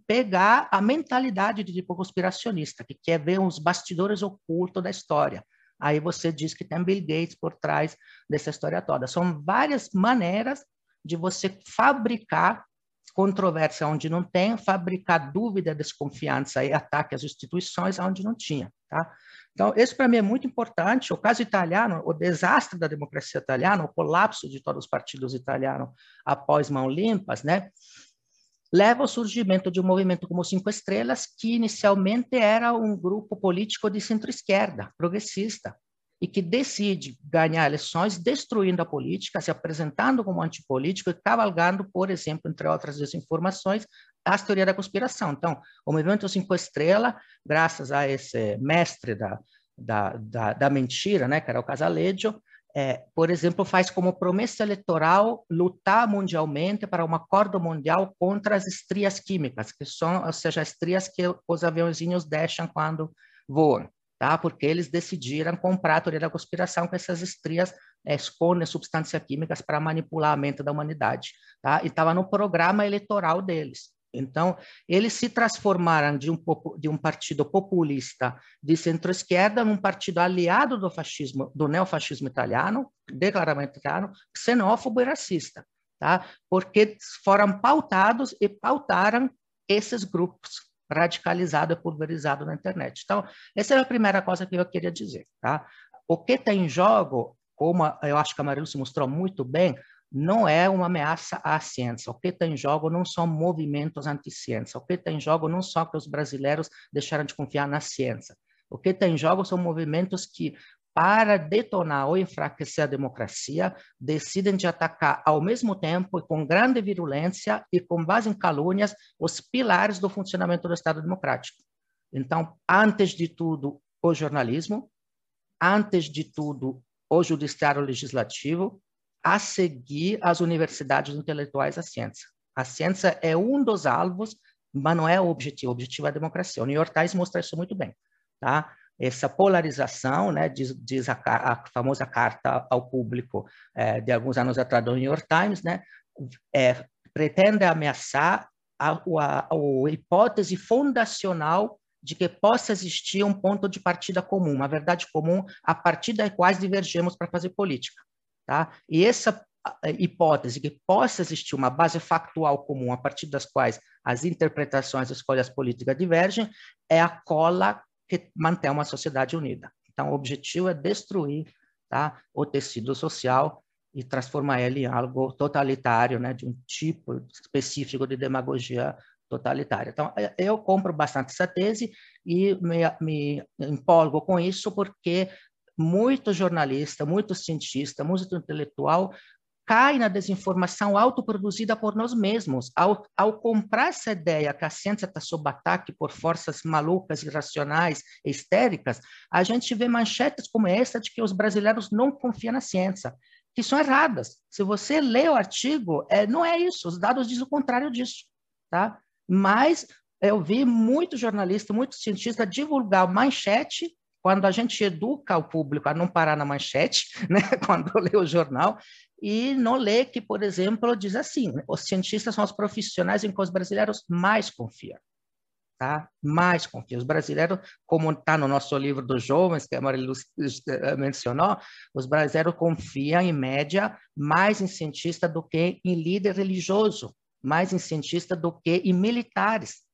pegar a mentalidade de tipo conspiracionista, que quer ver os bastidores ocultos da história. Aí você diz que tem Bill Gates por trás dessa história toda. São várias maneiras de você fabricar controvérsia onde não tem, fabricar dúvida, desconfiança e ataque às instituições onde não tinha. Tá? Então, isso para mim é muito importante. O caso italiano, o desastre da democracia italiana, o colapso de todos os partidos italianos após mão limpas, né? Leva ao surgimento de um movimento como Cinco Estrelas, que inicialmente era um grupo político de centro-esquerda, progressista, e que decide ganhar eleições destruindo a política, se apresentando como antipolítico e cavalgando, por exemplo, entre outras desinformações, a teoria da conspiração. Então, o movimento Cinco Estrelas, graças a esse mestre da, da, da, da mentira, né, que era o Casaleggio, é, por exemplo, faz como promessa eleitoral lutar mundialmente para um acordo mundial contra as estrias químicas, que são, ou seja, as estrias que os aviãozinhos deixam quando voam tá? porque eles decidiram comprar a teoria da conspiração que essas estrias é, escondem substâncias químicas para manipular a mente da humanidade. Tá? E estava no programa eleitoral deles. Então, eles se transformaram de um, de um partido populista de centro-esquerda num partido aliado do fascismo, do neofascismo italiano, declaradamente italiano, xenófobo e racista, tá? porque foram pautados e pautaram esses grupos radicalizado e pulverizado na internet. Então, essa é a primeira coisa que eu queria dizer. Tá? O que está em jogo, como eu acho que a Marilu se mostrou muito bem, não é uma ameaça à ciência. O que está em jogo não são movimentos anti-ciência. O que está em jogo não só que os brasileiros deixaram de confiar na ciência. O que está em jogo são movimentos que para detonar ou enfraquecer a democracia, decidem de atacar ao mesmo tempo e com grande virulência e com base em calúnias os pilares do funcionamento do Estado democrático. Então, antes de tudo, o jornalismo, antes de tudo, o judiciário legislativo, a seguir as universidades intelectuais, a ciência. A ciência é um dos alvos, mas não é o objetivo. O objetivo é a democracia. O New York Times mostra isso muito bem, tá? essa polarização, né, diz, diz a, a, famosa carta ao público é, de alguns anos atrás do New York Times, né, é, pretende ameaçar a, a, a hipótese fundacional de que possa existir um ponto de partida comum, uma verdade comum a partir da qual divergemos para fazer política. Tá? E essa hipótese que possa existir uma base factual comum a partir das quais as interpretações das escolhas políticas divergem é a cola que mantém uma sociedade unida. Então, o objetivo é destruir tá, o tecido social e transformar ele em algo totalitário, né, de um tipo específico de demagogia totalitária. Então, é, eu compro bastante essa tese e me, me empolgo com isso porque muito jornalista, muito cientista, muito intelectual cai na desinformação autoproduzida por nós mesmos. Ao, ao comprar essa ideia que a ciência está sob ataque por forças malucas, irracionais, histéricas, a gente vê manchetes como essa de que os brasileiros não confiam na ciência, que são erradas. Se você lê o artigo, é, não é isso, os dados dizem o contrário disso. Tá? Mas eu vi muito jornalista, muito cientista divulgar manchete quando a gente educa o público a não parar na manchete, né, quando lê o jornal, e não lê que, por exemplo, diz assim, os cientistas são os profissionais em que os brasileiros mais confiam. Tá? Mais confiam. Os brasileiros, como está no nosso livro dos jovens, que a Marilu eh, mencionou, os brasileiros confiam, em média, mais em cientista do que em líder religioso, mais em cientista do que em militares,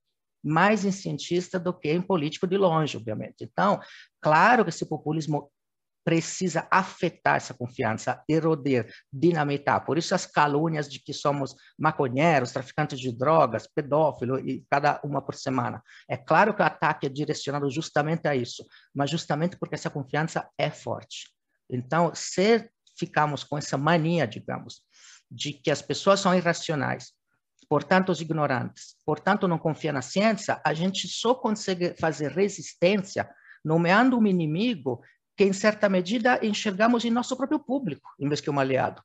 mais em cientista do que em político de longe, obviamente. Então, claro que esse populismo precisa afetar essa confiança, eroder, dinamitar. Por isso as calúnias de que somos maconheiros, traficantes de drogas, pedófilos, e cada uma por semana. É claro que o ataque é direcionado justamente a isso, mas justamente porque essa confiança é forte. Então, se ficamos com essa mania, digamos, de que as pessoas são irracionais, portanto, os ignorantes, portanto, não confia na ciência, a gente só consegue fazer resistência nomeando um inimigo que, em certa medida, enxergamos em nosso próprio público, em vez que um aliado.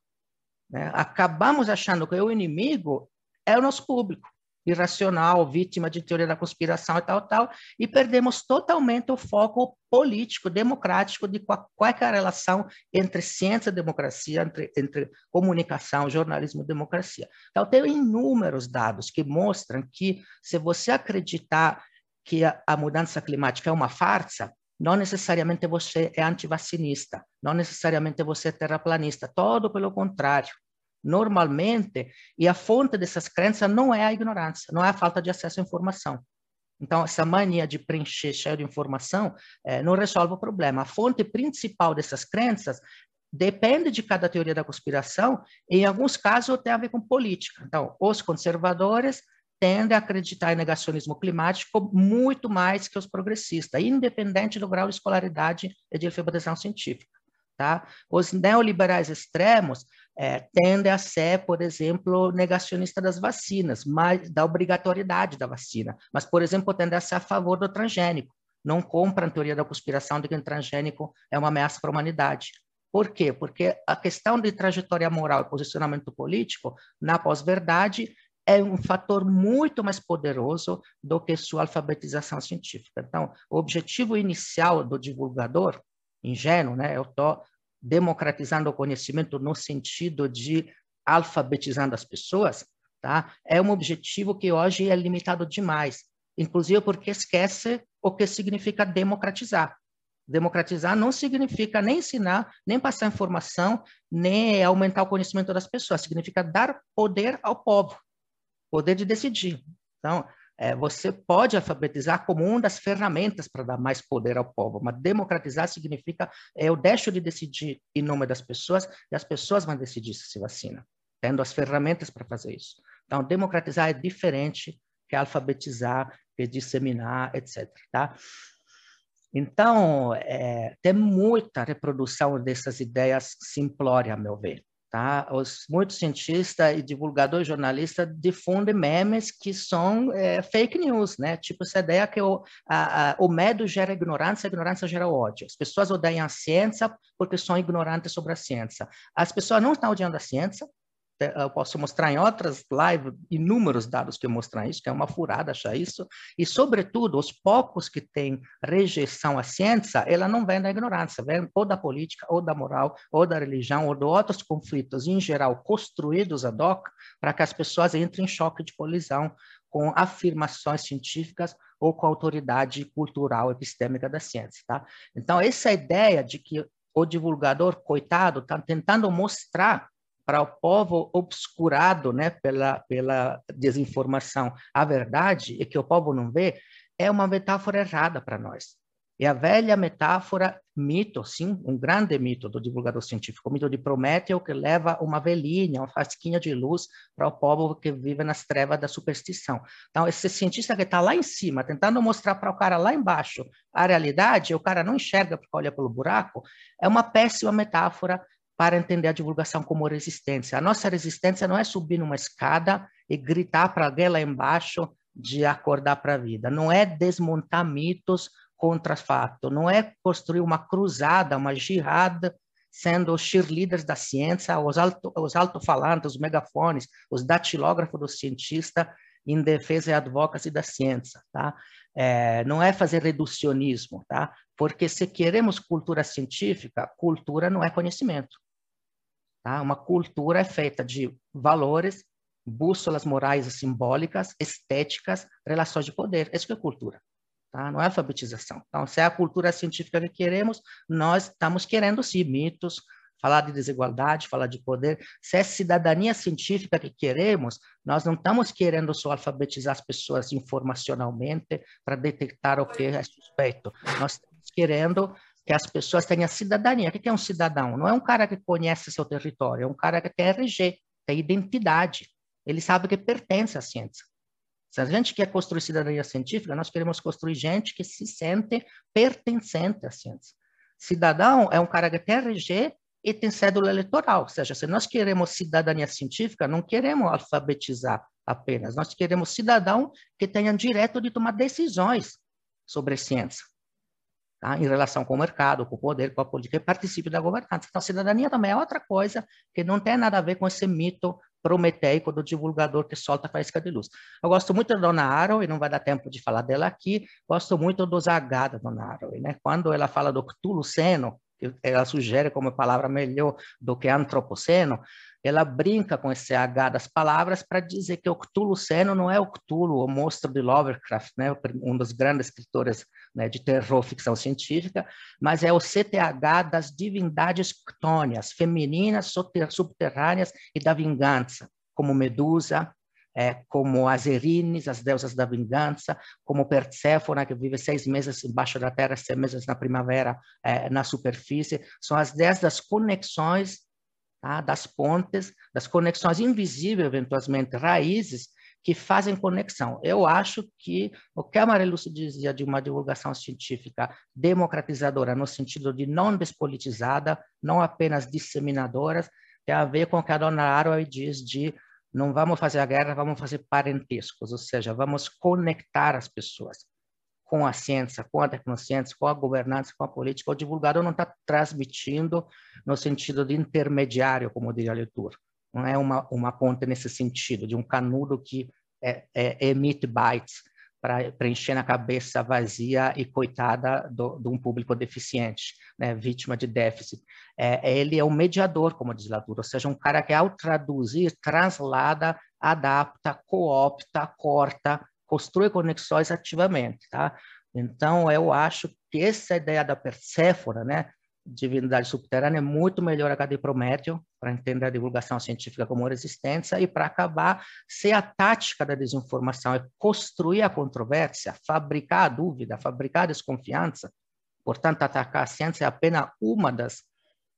Né? Acabamos achando que o inimigo é o nosso público. irracional, vítima de teoria da conspiração e tal, tal, e perdemos totalmente o foco político, democrático de qual, qual é a relação entre ciência e democracia, entre, entre comunicação, jornalismo e democracia. Então, tem inúmeros dados que mostram que se você acreditar que a, a mudança climática é uma farsa, não necessariamente você é antivacinista, não necessariamente você é terraplanista, todo pelo contrário. Normalmente, e a fonte dessas crenças não é a ignorância, não é a falta de acesso à informação. Então, essa mania de preencher cheio de informação eh, não resolve o problema. A fonte principal dessas crenças depende de cada teoria da conspiração, e em alguns casos tem a ver com política. Então, os conservadores tendem a acreditar em negacionismo climático muito mais que os progressistas, independente do grau de escolaridade e de alfabetização científica. Tá? Os neoliberais extremos é, tendem a ser, por exemplo, negacionistas das vacinas, mas da obrigatoriedade da vacina, mas, por exemplo, tendem a ser a favor do transgênico. Não compram a teoria da conspiração de que o transgênico é uma ameaça para a humanidade. Por quê? Porque a questão de trajetória moral e posicionamento político, na pós-verdade, é um fator muito mais poderoso do que sua alfabetização científica. Então, o objetivo inicial do divulgador, ingênuo, né, eu estou democratizando o conhecimento no sentido de alfabetizando as pessoas, tá? É um objetivo que hoje é limitado demais, inclusive porque esquece o que significa democratizar. Democratizar não significa nem ensinar, nem passar informação, nem aumentar o conhecimento das pessoas, significa dar poder ao povo poder de decidir. Então, é, você pode alfabetizar como uma das ferramentas para dar mais poder ao povo, mas democratizar significa é, eu deixo de decidir em nome das pessoas e as pessoas vão decidir se se vacina, tendo as ferramentas para fazer isso. Então, democratizar é diferente que alfabetizar, que disseminar, etc. Tá? Então, é, tem muita reprodução dessas ideias simplórias, a meu ver. Tá? Os, muitos cientistas e divulgadores jornalistas difundem memes que são é, fake news, né? Tipo essa ideia que o, a, a, o medo gera ignorância, a ignorância gera ódio. As pessoas odeiam a ciência porque são ignorantes sobre a ciência. As pessoas não estão odiando a ciência, eu posso mostrar em outras lives inúmeros dados que mostram isso, que é uma furada achar isso, e, sobretudo, os poucos que têm rejeição à ciência, ela não vem da ignorância, vem ou da política, ou da moral, ou da religião, ou de outros conflitos, em geral, construídos ad hoc, para que as pessoas entrem em choque de colisão com afirmações científicas ou com a autoridade cultural epistêmica da ciência. Tá? Então, essa ideia de que o divulgador, coitado, está tentando mostrar para o povo obscurado né, pela, pela desinformação. A verdade é que o povo não vê, é uma metáfora errada para nós. É a velha metáfora, mito, sim, um grande mito do divulgador científico, o mito de Prométeo, que leva uma velhinha, uma fasquinha de luz para o povo que vive nas trevas da superstição. Então, esse cientista que está lá em cima, tentando mostrar para o cara lá embaixo a realidade, o cara não enxerga porque olha pelo buraco, é uma péssima metáfora para entender a divulgação como resistência. A nossa resistência não é subir numa escada e gritar para alguém lá embaixo de acordar para a vida. Não é desmontar mitos contra fato. Não é construir uma cruzada, uma jihad, sendo os cheerleaders da ciência, os, alto, os alto-falantes, os megafones, os datilógrafos do cientista em defesa e advocacy da ciência, tá? É, não é fazer reducionismo, tá? Porque se queremos cultura científica, cultura não é conhecimento. Tá? Uma cultura é feita de valores, bússolas morais e simbólicas, estéticas, relações de poder. Isso é cultura. Tá? Não é alfabetização. Então, se é a cultura científica que queremos, nós estamos querendo sim mitos, falar de desigualdade, falar de poder. Se é cidadania científica que queremos, nós não estamos querendo só alfabetizar as pessoas informacionalmente para detectar o que é suspeito. Nós estamos querendo que as pessoas tenham cidadania. O que é um cidadão? Não é um cara que conhece seu território, é um cara que tem RG, tem identidade. Ele sabe que pertence à ciência. Se a gente quer construir cidadania científica, nós queremos construir gente que se sente pertencente à ciência. Cidadão é um cara que tem RG e tem cédula eleitoral. Ou seja, se nós queremos cidadania científica, não queremos alfabetizar apenas, nós queremos cidadão que tenha direito de tomar decisões sobre ciência tá? em relação com o mercado, com o poder, com a política, participe da governança. Então, cidadania também é outra coisa que não tem nada a ver com esse mito prometeico do divulgador que solta a faísca de luz. Eu gosto muito da Dona e não vai dar tempo de falar dela aqui, gosto muito do Zagá da Dona Arrow, né? Quando ela fala do Cthulhuceno, que ela sugere como palavra melhor do que antropoceno, ela brinca com esse H das palavras para dizer que o Cthulhuceno não é o Cthulhu, o monstro de Lovecraft, né? um dos grandes escritores né, de terror, ficção científica, mas é o CTH das divindades ctônias, femininas, subterrâneas e da vingança, como Medusa, é, como as Erines, as deusas da vingança, como Perséfone, que vive seis meses embaixo da terra, seis meses na primavera é, na superfície. São as dez das conexões, tá? das pontes, das conexões invisíveis, eventualmente, raízes, que fazem conexão. Eu acho que o que a Maria Lúcia dizia de uma divulgação científica democratizadora, no sentido de não despolitizada, não apenas disseminadora, tem a ver com o que a dona Arrow diz de não vamos fazer a guerra, vamos fazer parentescos, ou seja, vamos conectar as pessoas com a ciência, com a tecnociência, com a governança, com a política. O divulgador não está transmitindo no sentido de intermediário, como diria a leitura. Não é uma, uma ponte nesse sentido, de um canudo que é, é, emite bytes para preencher na cabeça vazia e coitada do, de um público deficiente, né, vítima de déficit. É, ele é um mediador, como diz Latour, ou seja, um cara que ao traduzir, translada, adapta, coopta, corta, construi conexões ativamente, tá? Então, eu acho que essa ideia da Perséfona, né, divindade subterrânea é muito melhor a de Prométeo, para entender a divulgação científica como resistência, e para acabar, se a tática da desinformação é construir a controvérsia, fabricar a dúvida, fabricar a desconfiança, portanto, atacar a ciência é apenas uma das,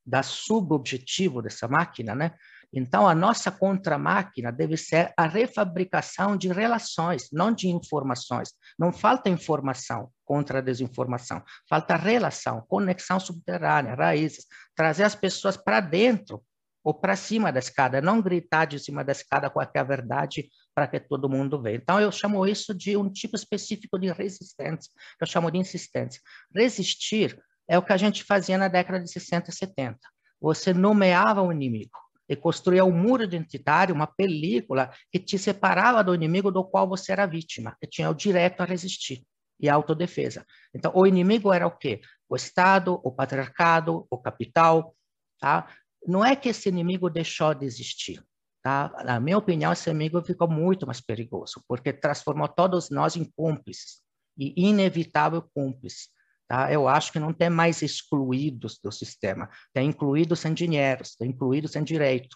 das subobjetivos dessa máquina, né? Então, a nossa contramáquina deve ser a refabricação de relações, não de informações. Não falta informação contra a desinformação, falta relação, conexão subterrânea, raízes, trazer as pessoas para dentro ou para cima da escada, não gritar de cima da escada qualquer é verdade para que todo mundo veja. Então, eu chamo isso de um tipo específico de resistência, que eu chamo de insistência. Resistir é o que a gente fazia na década de 60 e 70. Você nomeava o inimigo e construía um muro identitário, uma película que te separava do inimigo do qual você era vítima, e tinha o direito a resistir e a autodefesa. Então, o inimigo era o quê? O Estado, o patriarcado, o capital, tá? Não é que esse inimigo deixou de existir, tá? Na minha opinião, esse inimigo ficou muito mais perigoso, porque transformou todos nós em cúmplices, e inevitável cúmplices. Tá? Eu acho que não tem mais excluídos do sistema, tem incluídos sem dinheiro, tem incluídos sem direito.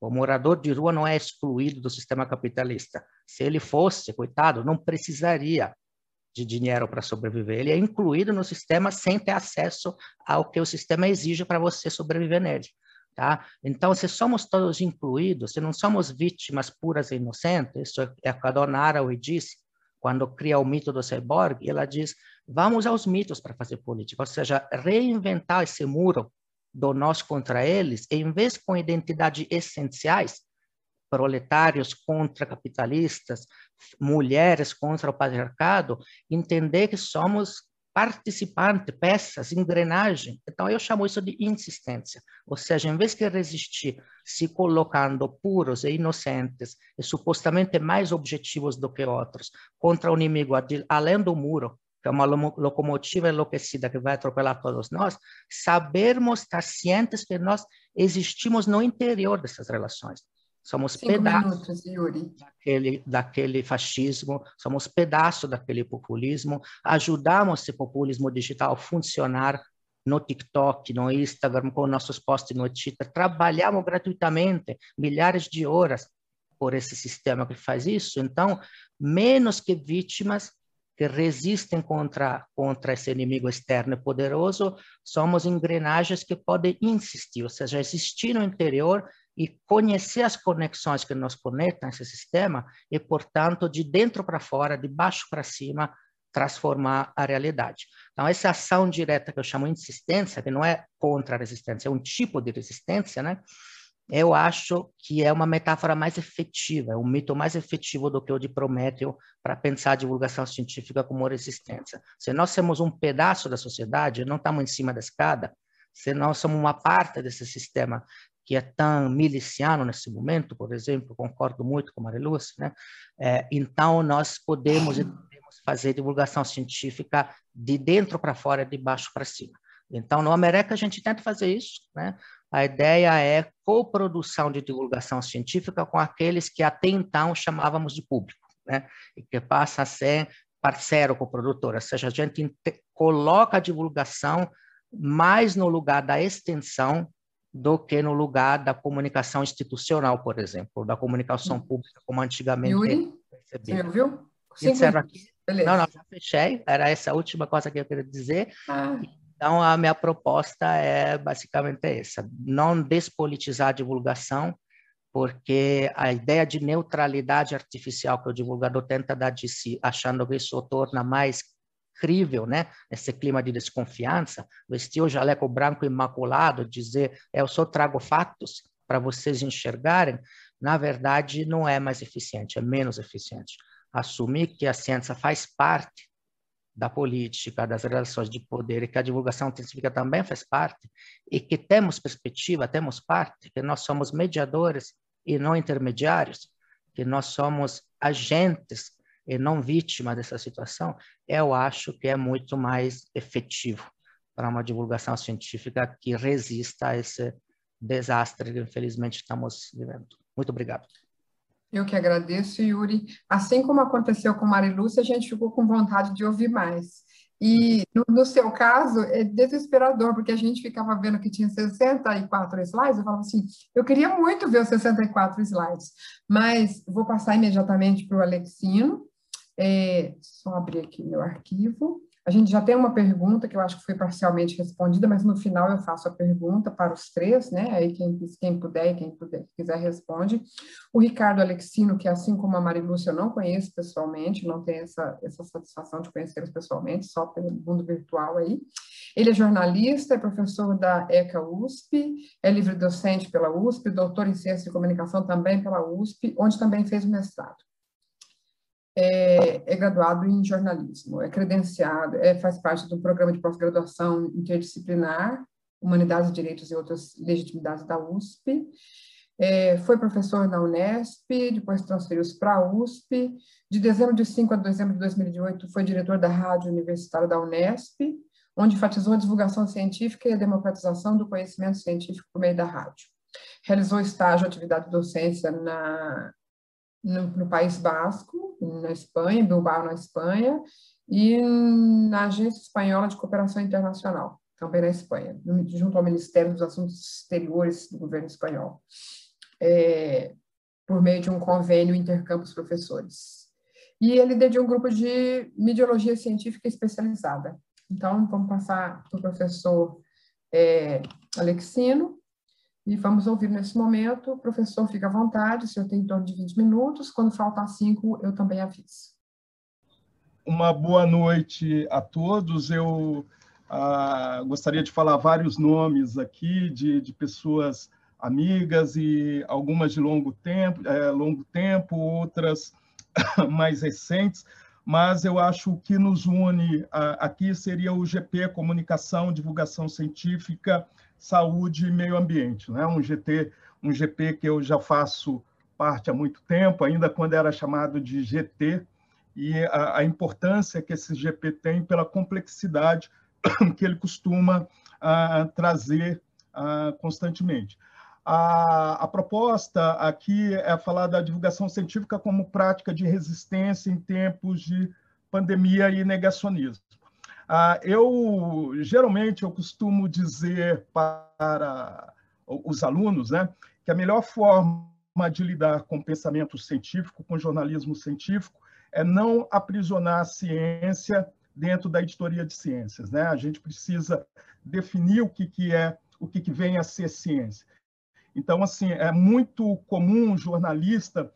O morador de rua não é excluído do sistema capitalista. Se ele fosse, coitado, não precisaria de dinheiro para sobreviver. Ele é incluído no sistema sem ter acesso ao que o sistema exige para você sobreviver nele. Tá? Então, se somos todos incluídos, se não somos vítimas puras e inocentes, isso é o que a dona Araui disse, quando cria o mito do cyborg, ela diz: vamos aos mitos para fazer política, ou seja, reinventar esse muro do nós contra eles, em vez com identidades essenciais, proletários contra capitalistas, mulheres contra o patriarcado, entender que somos participante, peças, engrenagem. Então, eu chamo isso de insistência. Ou seja, em vez de resistir se colocando puros e inocentes e supostamente mais objetivos do que outros contra o inimigo além do muro, que é uma locomotiva enlouquecida que vai atropelar todos nós, sabermos estar cientes que nós existimos no interior dessas relações. Somos pedaços daquele, daquele fascismo, somos pedaço daquele populismo, ajudamos esse populismo digital a funcionar no TikTok, no Instagram, com nossos posts no Twitter, trabalhamos gratuitamente milhares de horas por esse sistema que faz isso. Então, menos que vítimas que resistem contra, contra esse inimigo externo e poderoso, somos engrenagens que podem insistir, ou seja, existir no interior e conhecer as conexões que nos conectam a esse sistema e, portanto, de dentro para fora, de baixo para cima, transformar a realidade. Então, essa ação direta que eu chamo de insistência, que não é contra a resistência, é um tipo de resistência, né? Eu acho que é uma metáfora mais efetiva, é um mito mais efetivo do que o de Prométeo para pensar a divulgação científica como resistência. Se nós somos um pedaço da sociedade, não estamos em cima da escada, se nós somos uma parte desse sistema que é tão miliciano nesse momento, por exemplo, concordo muito com a Mariluz, né? É, então, nós podemos fazer divulgação científica de dentro para fora, de baixo para cima. Então, no América, a gente tenta fazer isso. Né? A ideia é coprodução de divulgação científica com aqueles que até então chamávamos de público, né? e que passa a ser parceiro com o produtor, ou seja, a gente coloca a divulgação mais no lugar da extensão do que no lugar da comunicação institucional, por exemplo, da comunicação hum. pública, como antigamente Yuri, você ouviu? Encerro aqui. Beleza. Não, não, já fechei. Era essa a última coisa que eu queria dizer. Ah. Então, a minha proposta é basicamente essa: não despolitizar a divulgação, porque a ideia de neutralidade artificial que o divulgador tenta dar de si, achando que isso torna mais crível, né? Esse clima de desconfiança, vestir o jaleco branco imaculado, dizer eu só trago fatos para vocês enxergarem, na verdade não é mais eficiente, é menos eficiente. Assumir que a ciência faz parte da política, das relações de poder, e que a divulgação científica também faz parte, e que temos perspectiva, temos parte, que nós somos mediadores e não intermediários, que nós somos agentes e não vítimas dessa situação, eu acho que é muito mais efetivo para uma divulgação científica que resista a esse desastre que infelizmente estamos vivendo. Muito obrigado. Eu que agradeço, Yuri. Assim como aconteceu com Marilúcia, a gente ficou com vontade de ouvir mais. E no, no, seu caso, é desesperador, porque a gente ficava vendo que tinha 64 slides, eu falava assim, eu queria muito ver os 64 slides, mas vou passar imediatamente para o Alexino, é, só abrir aqui meu arquivo. A gente já tem uma pergunta que eu acho que foi parcialmente respondida, mas no final eu faço a pergunta para os três, né? Aí quem, quem puder e quem puder, quiser responde. O Ricardo Alexino, que assim como a Marilúcia eu não conheço pessoalmente, não tenho essa, essa satisfação de conhecê-los pessoalmente, só pelo mundo virtual aí. Ele é jornalista, é professor da ECA USP, é livre docente pela USP, doutor em ciência de comunicação também pela USP, onde também fez o mestrado é, é, graduado em jornalismo, é credenciado, é, faz parte do programa de pós-graduação interdisciplinar, Humanidades, Direitos e Outras Legitimidades da USP, é, foi professor na Unesp, depois transferiu-se para a USP, de dezembro de 5 a dezembro de 2018 foi diretor da Rádio Universitária da Unesp, onde enfatizou a divulgação científica e a democratização do conhecimento científico por meio da rádio. Realizou estágio atividade de docência na no, no País Basco, na Espanha, Bilbao, na Espanha, e na Agência Espanhola de Cooperação Internacional, também na Espanha, junto ao Ministério dos Assuntos Exteriores do governo espanhol, é, por meio de um convênio intercampus professores. E ele dedica um grupo de mediologia científica especializada. Então, vamos passar para o professor é, Alexino, e vamos ouvir nesse momento. O professor, fica à vontade, se eu tenho em torno de 20 minutos. Quando faltar cinco, eu também aviso. Uma boa noite a todos. Eu ah, gostaria de falar vários nomes aqui de, de pessoas amigas e algumas de longo tempo, é, longo tempo, outras mais recentes, mas eu acho que nos une ah, aqui seria o GP Comunicação, Divulgação Científica saúde e meio ambiente. Né? Um GT, um GP que eu já faço parte há muito tempo, ainda quando era chamado de GT, e a, a importância que esse GP tem pela complexidade que ele costuma a, trazer a, constantemente. A, a, proposta aqui é falar da divulgação científica como prática de resistência em tempos de pandemia e negacionismo. Ah, eu geralmente eu costumo dizer para os alunos, né, que a melhor forma de lidar com pensamento científico, com jornalismo científico, é não aprisionar a ciência dentro da editoria de ciências, né? A gente precisa definir o que que é, o que que vem a ser ciência. Então, assim, é muito comum um jornalista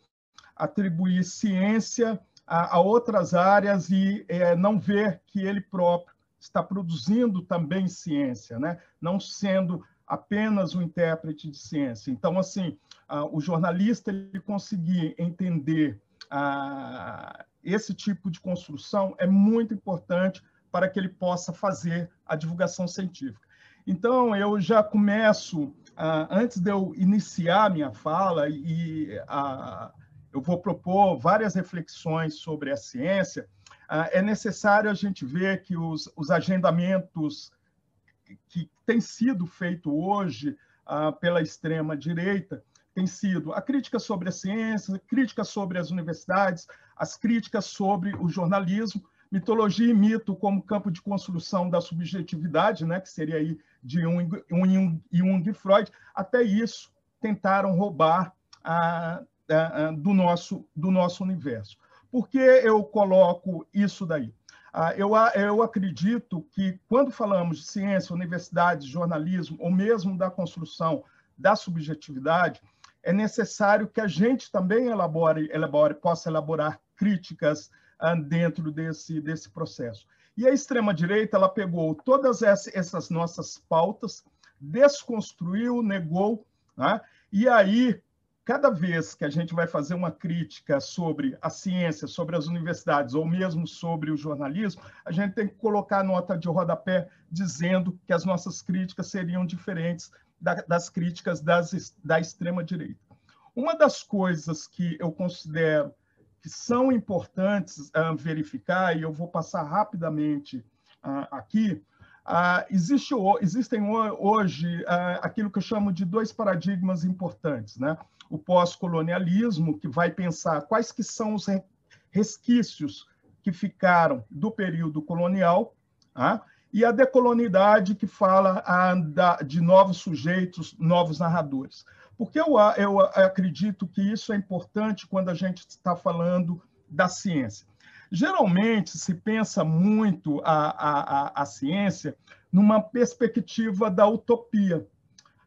atribuir ciência a, a outras áreas e é, não ver que ele próprio está produzindo também ciência, né? não sendo apenas um intérprete de ciência. Então, assim, o jornalista ele conseguir entender esse tipo de construção é muito importante para que ele possa fazer a divulgação científica. Então, eu já começo antes de eu iniciar minha fala, e ah, eu vou propor várias reflexões sobre a ciência, ah, é necessário a gente ver que os, os agendamentos que têm sido feitos hoje pela extrema-direita têm sido a crítica sobre a ciência, a crítica sobre as universidades, as críticas sobre o jornalismo, mitologia e mito como campo de construção da subjetividade, né, que seria aí de Jung, Jung, Jung e Freud, até isso tentaram roubar a, a, a, do, nosso, do nosso universo. Por que eu coloco isso daí? Ah, eu, eu acredito que, quando falamos de ciência, universidade, jornalismo, ou mesmo da construção da subjetividade, é necessário que a gente também elabore, elabore possa elaborar críticas ah, dentro desse, desse processo. E a extrema-direita ela pegou todas essas nossas pautas, desconstruiu, negou, né? e aí, cada vez que a gente vai fazer uma crítica sobre a ciência, sobre as universidades, ou mesmo sobre o jornalismo, a gente tem que colocar a nota de rodapé dizendo que as nossas críticas seriam diferentes das críticas das, da extrema-direita. Uma das coisas que eu considero que são importantes uh, verificar, e eu vou passar rapidamente uh, aqui, uh, existe, existem hoje aquilo que eu chamo de dois paradigmas importantes. Né? O pós-colonialismo, que vai pensar quais que são os resquícios que ficaram do período colonial, tá? e a decolonidade, que fala de novos sujeitos, novos narradores. Porque eu, eu acredito que isso é importante quando a gente está falando da ciência. Geralmente se pensa muito a, a, a ciência numa perspectiva da utopia.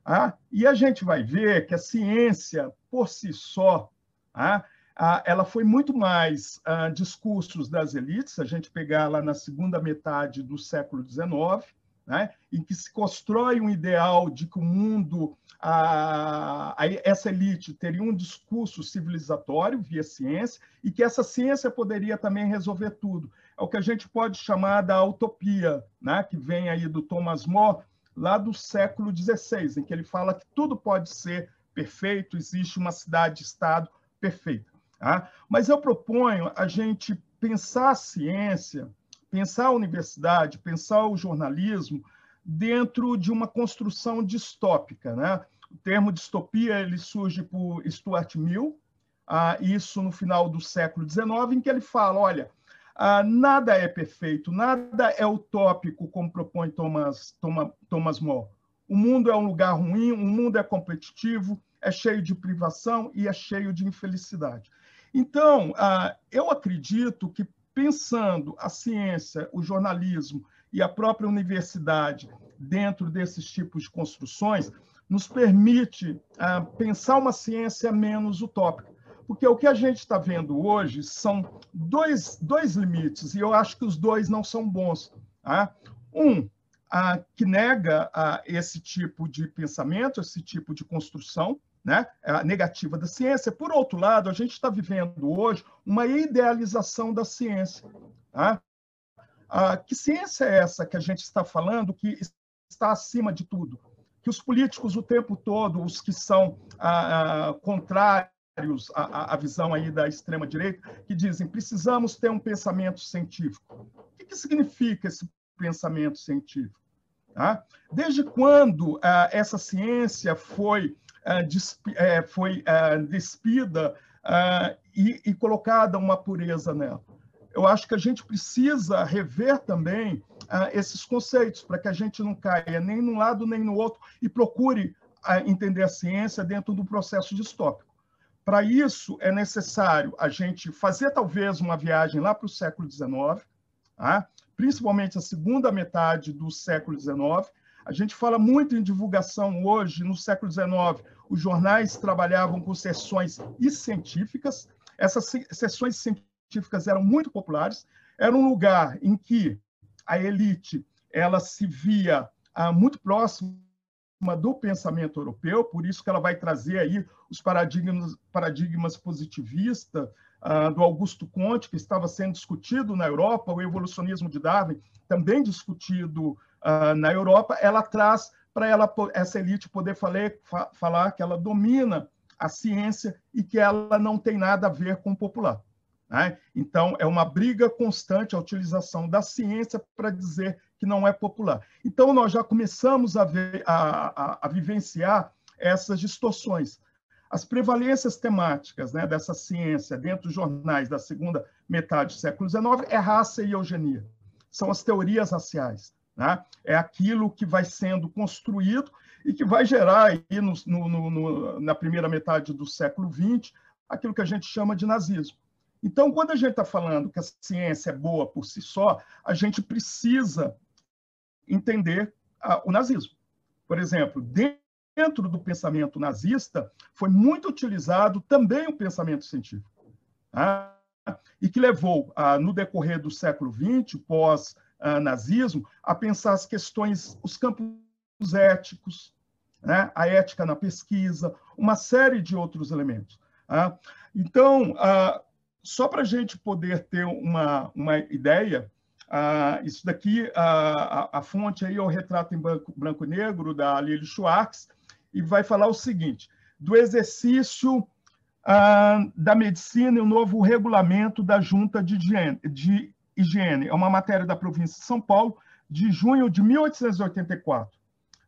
Ah, e a gente vai ver que a ciência, por si só, ah, ela foi muito mais ah, discursos das elites, a gente pegar lá na segunda metade do século XIX, né, em que se constrói um ideal de que o mundo, a, a, essa elite teria um discurso civilizatório via ciência e que essa ciência poderia também resolver tudo. É o que a gente pode chamar da utopia, né, que vem aí do Thomas More, lá do século XVI, em que ele fala que tudo pode ser perfeito, existe uma cidade-estado perfeita. Tá? Mas eu proponho a gente pensar a ciência pensar a universidade, pensar o jornalismo dentro de uma construção distópica. Né? O termo distopia ele surge por Stuart Mill, ah, isso no final do século XIX, em que ele fala, olha, ah, nada é perfeito, nada é utópico, como propõe Thomas, Thomas, Thomas More. O mundo é um lugar ruim, o mundo é competitivo, é cheio de privação e é cheio de infelicidade. Então, ah, eu acredito que pensando a ciência, o jornalismo e a própria universidade dentro desses tipos de construções, nos permite ah, pensar uma ciência menos utópica. Porque o que a gente está vendo hoje são dois, dois limites, e eu acho que os dois não são bons. Tá? Um, ah, que nega ah, esse tipo de pensamento, esse tipo de construção, né, a negativa da ciência. Por outro lado, a gente está vivendo hoje uma idealização da ciência. Tá? Ah, que ciência é essa que a gente está falando que está acima de tudo? Que os políticos o tempo todo, os que são ah, ah, contrários à, à, visão aí da extrema direita, que dizem precisamos ter um pensamento científico. O que, que significa esse pensamento científico? Tá? Desde quando ah, essa ciência foi é, foi despida e, e colocada uma pureza nela. Eu acho que a gente precisa rever também esses conceitos para que a gente não caia nem num lado nem no outro e procure entender a ciência dentro do processo distópico. Para isso, é necessário a gente fazer talvez uma viagem lá para o século XIX, tá? principalmente a segunda metade do século XIX. A gente fala muito em divulgação hoje, no século XIX, os jornais trabalhavam com sessões científicas. Essas sessões científicas eram muito populares. Era um lugar em que a elite ela se via ah, muito próxima do pensamento europeu, por isso que ela vai trazer aí os paradigmas, paradigmas positivistas ah, do Augusto Conte, que estava sendo discutido na Europa, o evolucionismo de Darwin, também discutido ah, na Europa, ela traz para ela essa elite poder falar, falar que ela domina a ciência e que ela não tem nada a ver com o popular. Né? Então, é uma briga constante a utilização da ciência para dizer que não é popular. Então, nós já começamos a, ver, a, a, a vivenciar essas distorções. As prevalências temáticas né, dessa ciência dentro dos jornais da segunda metade do século XIX é raça e eugenia. São as teorias raciais. Né? É aquilo que vai sendo construído e que vai gerar aí no, no, no, na primeira metade do século XX aquilo que a gente chama de nazismo. Então, quando a gente está falando que a ciência é boa por si só, a gente precisa entender ah, o nazismo. Por exemplo, dentro do pensamento nazista, foi muito utilizado também o pensamento científico, tá? e que levou, ah, no decorrer do século XX, pós-nazismo, a pensar as questões, os campos éticos, né? a ética na pesquisa, uma série de outros elementos. Tá? Então, ah, só para a gente poder ter uma, uma ideia, ah, isso daqui, ah, a, a, fonte aí é o retrato em branco, branco e negro da Lili Schwartz, e vai falar o seguinte, do exercício ah, da medicina e o novo regulamento da Junta de de Higiene. É uma matéria da província de São Paulo, de junho de 1884.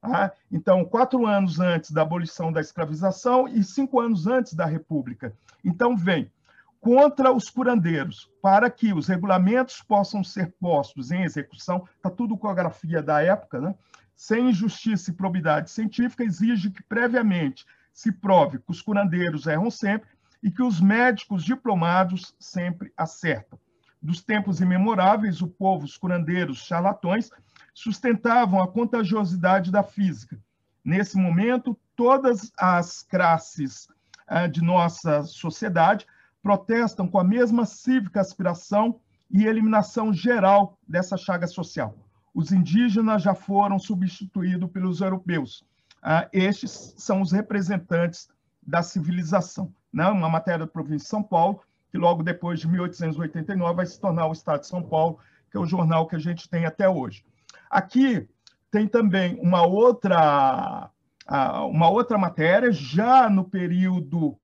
Ah, então, quatro anos antes da abolição da escravização e cinco anos antes da República. Então, vem contra os curandeiros, para que os regulamentos possam ser postos em execução, está tudo com a grafia da época, né? sem injustiça e probidade científica, exige que previamente se prove que os curandeiros erram sempre e que os médicos diplomados sempre acertam. Dos tempos imemoráveis, o povo, os curandeiros, charlatões, sustentavam a contagiosidade da física. Nesse momento, todas as classes ah, de nossa sociedade protestam com a mesma cívica aspiração e eliminação geral dessa chaga social. Os indígenas já foram substituídos pelos europeus. Ah, estes são os representantes da civilização. Né? Uma matéria da província de São Paulo, que logo depois de 1889 vai se tornar o Estado de São Paulo, que é o jornal que a gente tem até hoje. Aqui tem também uma outra, uma outra matéria, já no período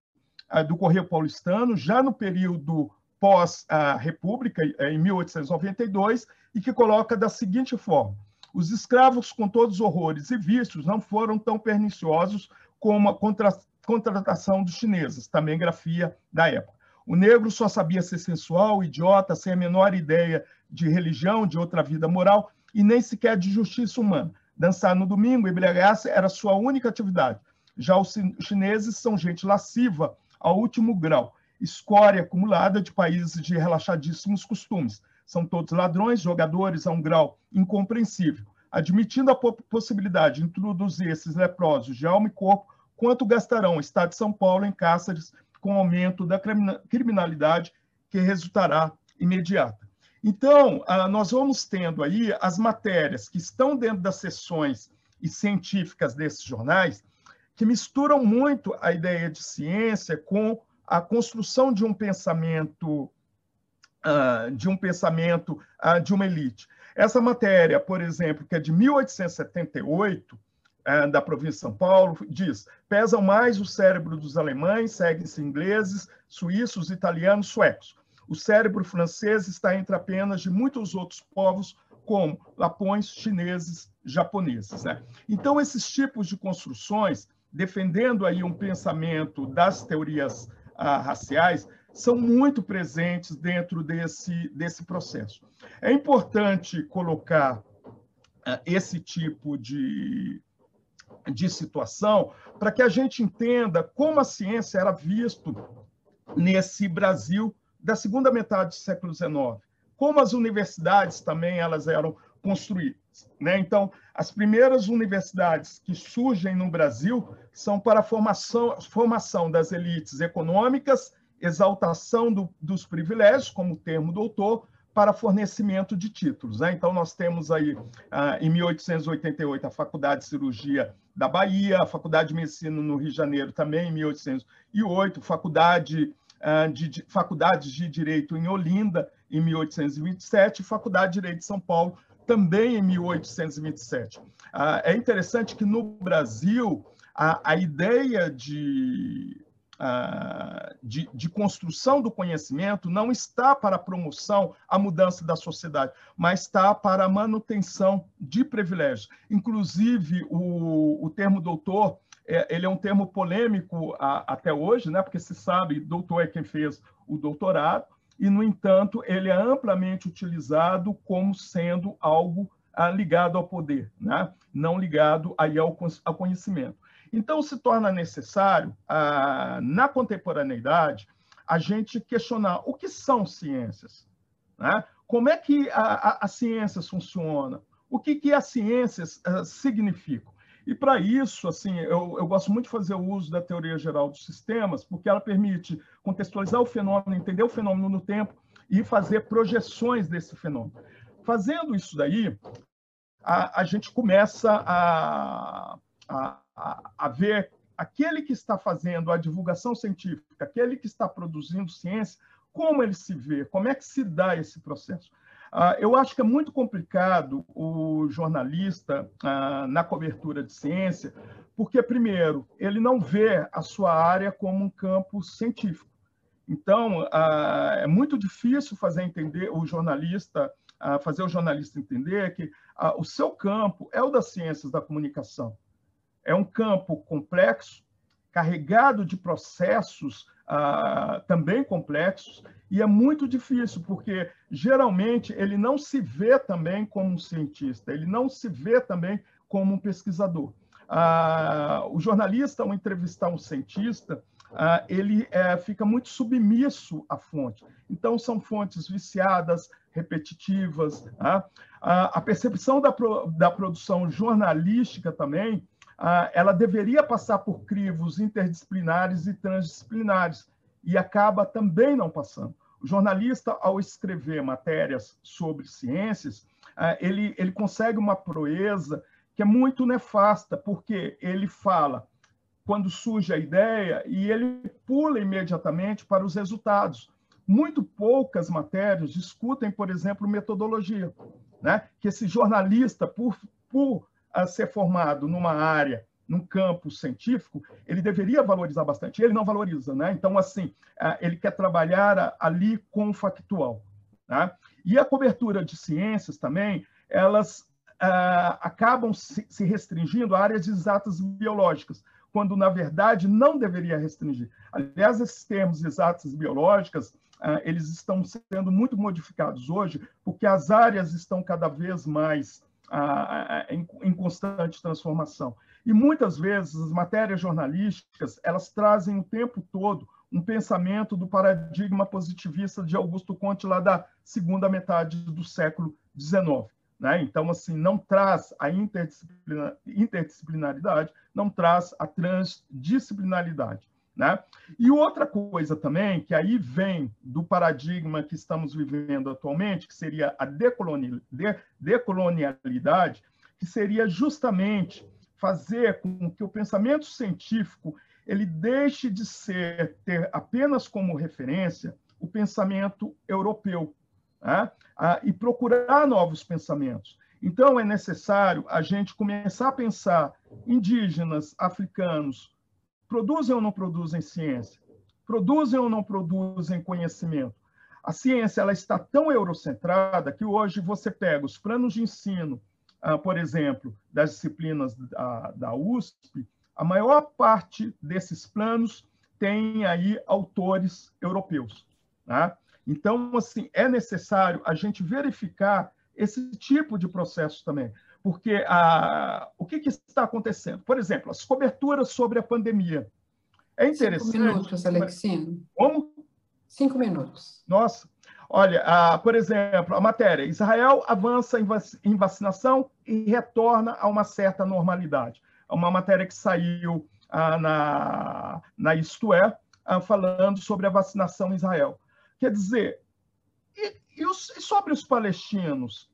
do Correio Paulistano, já no período pós-República, eh, em 1892, e que coloca da seguinte forma: os escravos, com todos os horrores e vícios, não foram tão perniciosos como a contra contratação dos chineses, também grafia da época. O negro só sabia ser sensual, idiota, sem a menor ideia de religião, de outra vida moral e nem sequer de justiça humana. Dançar no domingo, embriagar-se era sua única atividade. Já os chineses são gente lasciva, ao último grau, escória acumulada de países de relaxadíssimos costumes. São todos ladrões, jogadores a um grau incompreensível. Admitindo a possibilidade de introduzir esses leprosos de alma e corpo, quanto gastarão o Estado de São Paulo em cáceres com aumento da criminalidade que resultará imediata. Então, ah, nós vamos tendo aí as matérias que estão dentro das sessões e científicas desses jornais, que misturam muito a ideia de ciência com a construção de um pensamento uh, de um pensamento uh, de uma elite. Essa matéria, por exemplo, que é de 1878, uh, da província de São Paulo, diz: pesam mais o cérebro dos alemães, seguem-se ingleses, suíços, italianos, suecos. O cérebro francês está entre apenas de muitos outros povos, como lapões, chineses, japoneses. Né? Então, esses tipos de construções defendendo aí um pensamento das teorias ah, raciais, são muito presentes dentro desse, desse processo. É importante colocar ah, esse tipo de, de situação para que a gente entenda como a ciência era visto nesse Brasil da segunda metade do século XIX, como as universidades também elas eram construídas. Né? Então, as primeiras universidades que surgem no Brasil são para a formação, formação das elites econômicas, exaltação do, dos privilégios, como o termo doutor, para fornecimento de títulos. Né? Então, nós temos aí, ah, em 1888, a Faculdade de Cirurgia da Bahia, a Faculdade de Medicina no Rio de Janeiro também, em 1808, Faculdade, ah, de, de, Faculdade de Direito em Olinda, em 1827, Faculdade de Direito de São Paulo, também em 1827. Ah, é interessante que no Brasil a, a ideia de, ah, de, de, construção do conhecimento não está para a promoção, a mudança da sociedade, mas está para a manutenção de privilégios. Inclusive, o, o termo doutor é, ele é um termo polêmico a, até hoje, né? porque se sabe, doutor é quem fez o doutorado, e, no entanto, ele é amplamente utilizado como sendo algo ah, ligado ao poder, né? não ligado aí ao, ao conhecimento. Então, se torna necessário, ah, na contemporaneidade, a gente questionar o que são ciências, né? como é que as ciências funcionam, o que, que as ciências ah, significam. E para isso, assim, eu, eu, gosto muito de fazer o uso da teoria geral dos sistemas, porque ela permite contextualizar o fenômeno, entender o fenômeno no tempo e fazer projeções desse fenômeno. Fazendo isso daí, a, a gente começa a, a, a, ver aquele que está fazendo a divulgação científica, aquele que está produzindo ciência, como ele se vê, como é que se dá esse processo. Uh, eu acho que é muito complicado o jornalista, uh, na cobertura de ciência, porque, primeiro, ele não vê a sua área como um campo científico. Então, uh, é muito difícil fazer entender o jornalista, fazer o jornalista entender que o seu campo é o das ciências da comunicação é um campo complexo, carregado de processos ah, também complexos, e é muito difícil, porque geralmente ele não se vê também como um cientista, ele não se vê também como um pesquisador. Ah, o jornalista, ao entrevistar um cientista, ah, ele é, fica muito submisso à fonte. Então, são fontes viciadas, repetitivas. Ah, a percepção da, pro, da produção jornalística também ela deveria passar por crivos interdisciplinares e transdisciplinares, e acaba também não passando. O jornalista, ao escrever matérias sobre ciências, ah, ele, ele consegue uma proeza que é muito nefasta, porque ele fala quando surge a ideia e ele pula imediatamente para os resultados. Muito poucas matérias discutem, por exemplo, metodologia. Né? Que esse jornalista, por, por a ser formado numa área, num campo científico, ele deveria valorizar bastante. Ele não valoriza, né? Então, assim, ele quer trabalhar ali com o factual. Né? E a cobertura de ciências também, elas uh, acabam se, restringindo a áreas exatas biológicas, quando, na verdade, não deveria restringir. Aliás, esses termos exatas biológicas, uh, eles estão sendo muito modificados hoje, porque as áreas estão cada vez mais em, em constante transformação. E muitas vezes as matérias jornalísticas elas trazem o tempo todo um pensamento do paradigma positivista de Augusto Conte lá da segunda metade do século XIX. Né? Então, assim, não traz a interdisciplinaridade, não traz a transdisciplinaridade. Né? E outra coisa também, que aí vem do paradigma que estamos vivendo atualmente, que seria a decolonialidade, que seria justamente fazer com que o pensamento científico ele deixe de ser ter apenas como referência o pensamento europeu né? ah, e procurar novos pensamentos. Então é necessário a gente começar a pensar indígenas, africanos, Produzem ou não produzem ciência? Produzem ou não produzem conhecimento? A ciência ela está tão eurocentrada que hoje você pega os planos de ensino, ah, por exemplo, das disciplinas da, da USP, a maior parte desses planos tem aí autores europeus. Né? Então, assim, é necessário a gente verificar esse tipo de processo também porque a, o que, que, está acontecendo? Por exemplo, as coberturas sobre a pandemia. É interessante. Cinco minutos, Alexino. Como? Cinco minutos. Nossa. Olha, a, por exemplo, a matéria: Israel avança em, vac, em vacinação e retorna a uma certa normalidade. É uma matéria que saiu ah, na, na Isto É, ah, falando sobre a vacinação em Israel. Quer dizer, e, e, os, e sobre os palestinos?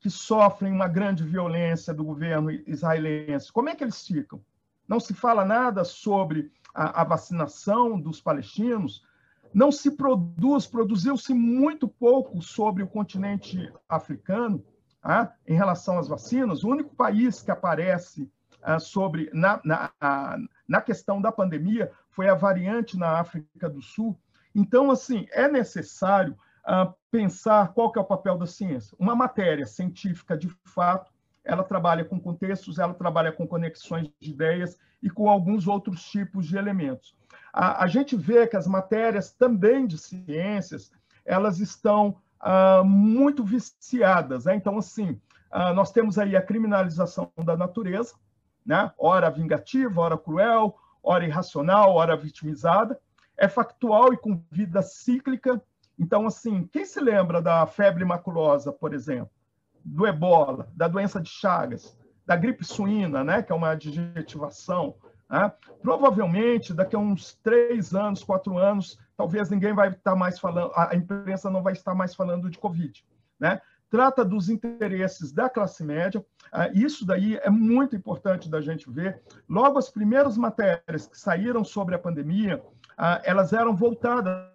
Que sofrem uma grande violência do governo israelense, como é que eles ficam? Não se fala nada sobre a, a vacinação dos palestinos, não se produz, produziu-se muito pouco sobre o continente africano, ah, em relação às vacinas. O único país que aparece ah, sobre na, na, na questão da pandemia foi a variante na África do Sul. Então, assim, é necessário pensar qual que é o papel da ciência. Uma matéria científica, de fato, ela trabalha com contextos, ela trabalha com conexões de ideias e com alguns outros tipos de elementos. A, a gente vê que as matérias também de ciências, elas estão ah, muito viciadas. Né? Então, assim, ah, nós temos aí a criminalização da natureza, né? ora vingativa, ora cruel, ora irracional, ora vitimizada. É factual e com vida cíclica. Então, assim, quem se lembra da febre maculosa, por exemplo, do ebola, da doença de Chagas, da gripe suína, né, que é uma adjetivação, né? provavelmente daqui a uns três anos, quatro anos, talvez ninguém vai estar mais falando, a imprensa não vai estar mais falando de Covid, né? Trata dos interesses da classe média. Ah, isso daí é muito importante da gente ver. Logo, as primeiras matérias que saíram sobre a pandemia, ah, elas eram voltadas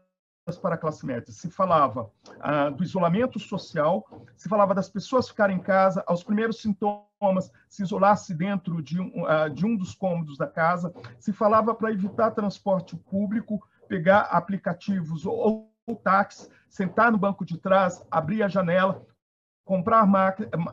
para a classe média. Se falava ah, do isolamento social, se falava das pessoas ficarem em casa, aos primeiros sintomas, se isolar-se dentro de um, ah, de um dos cômodos da casa, se falava para evitar transporte público, pegar aplicativos ou, ou táxi, sentar no banco de trás, abrir a janela, comprar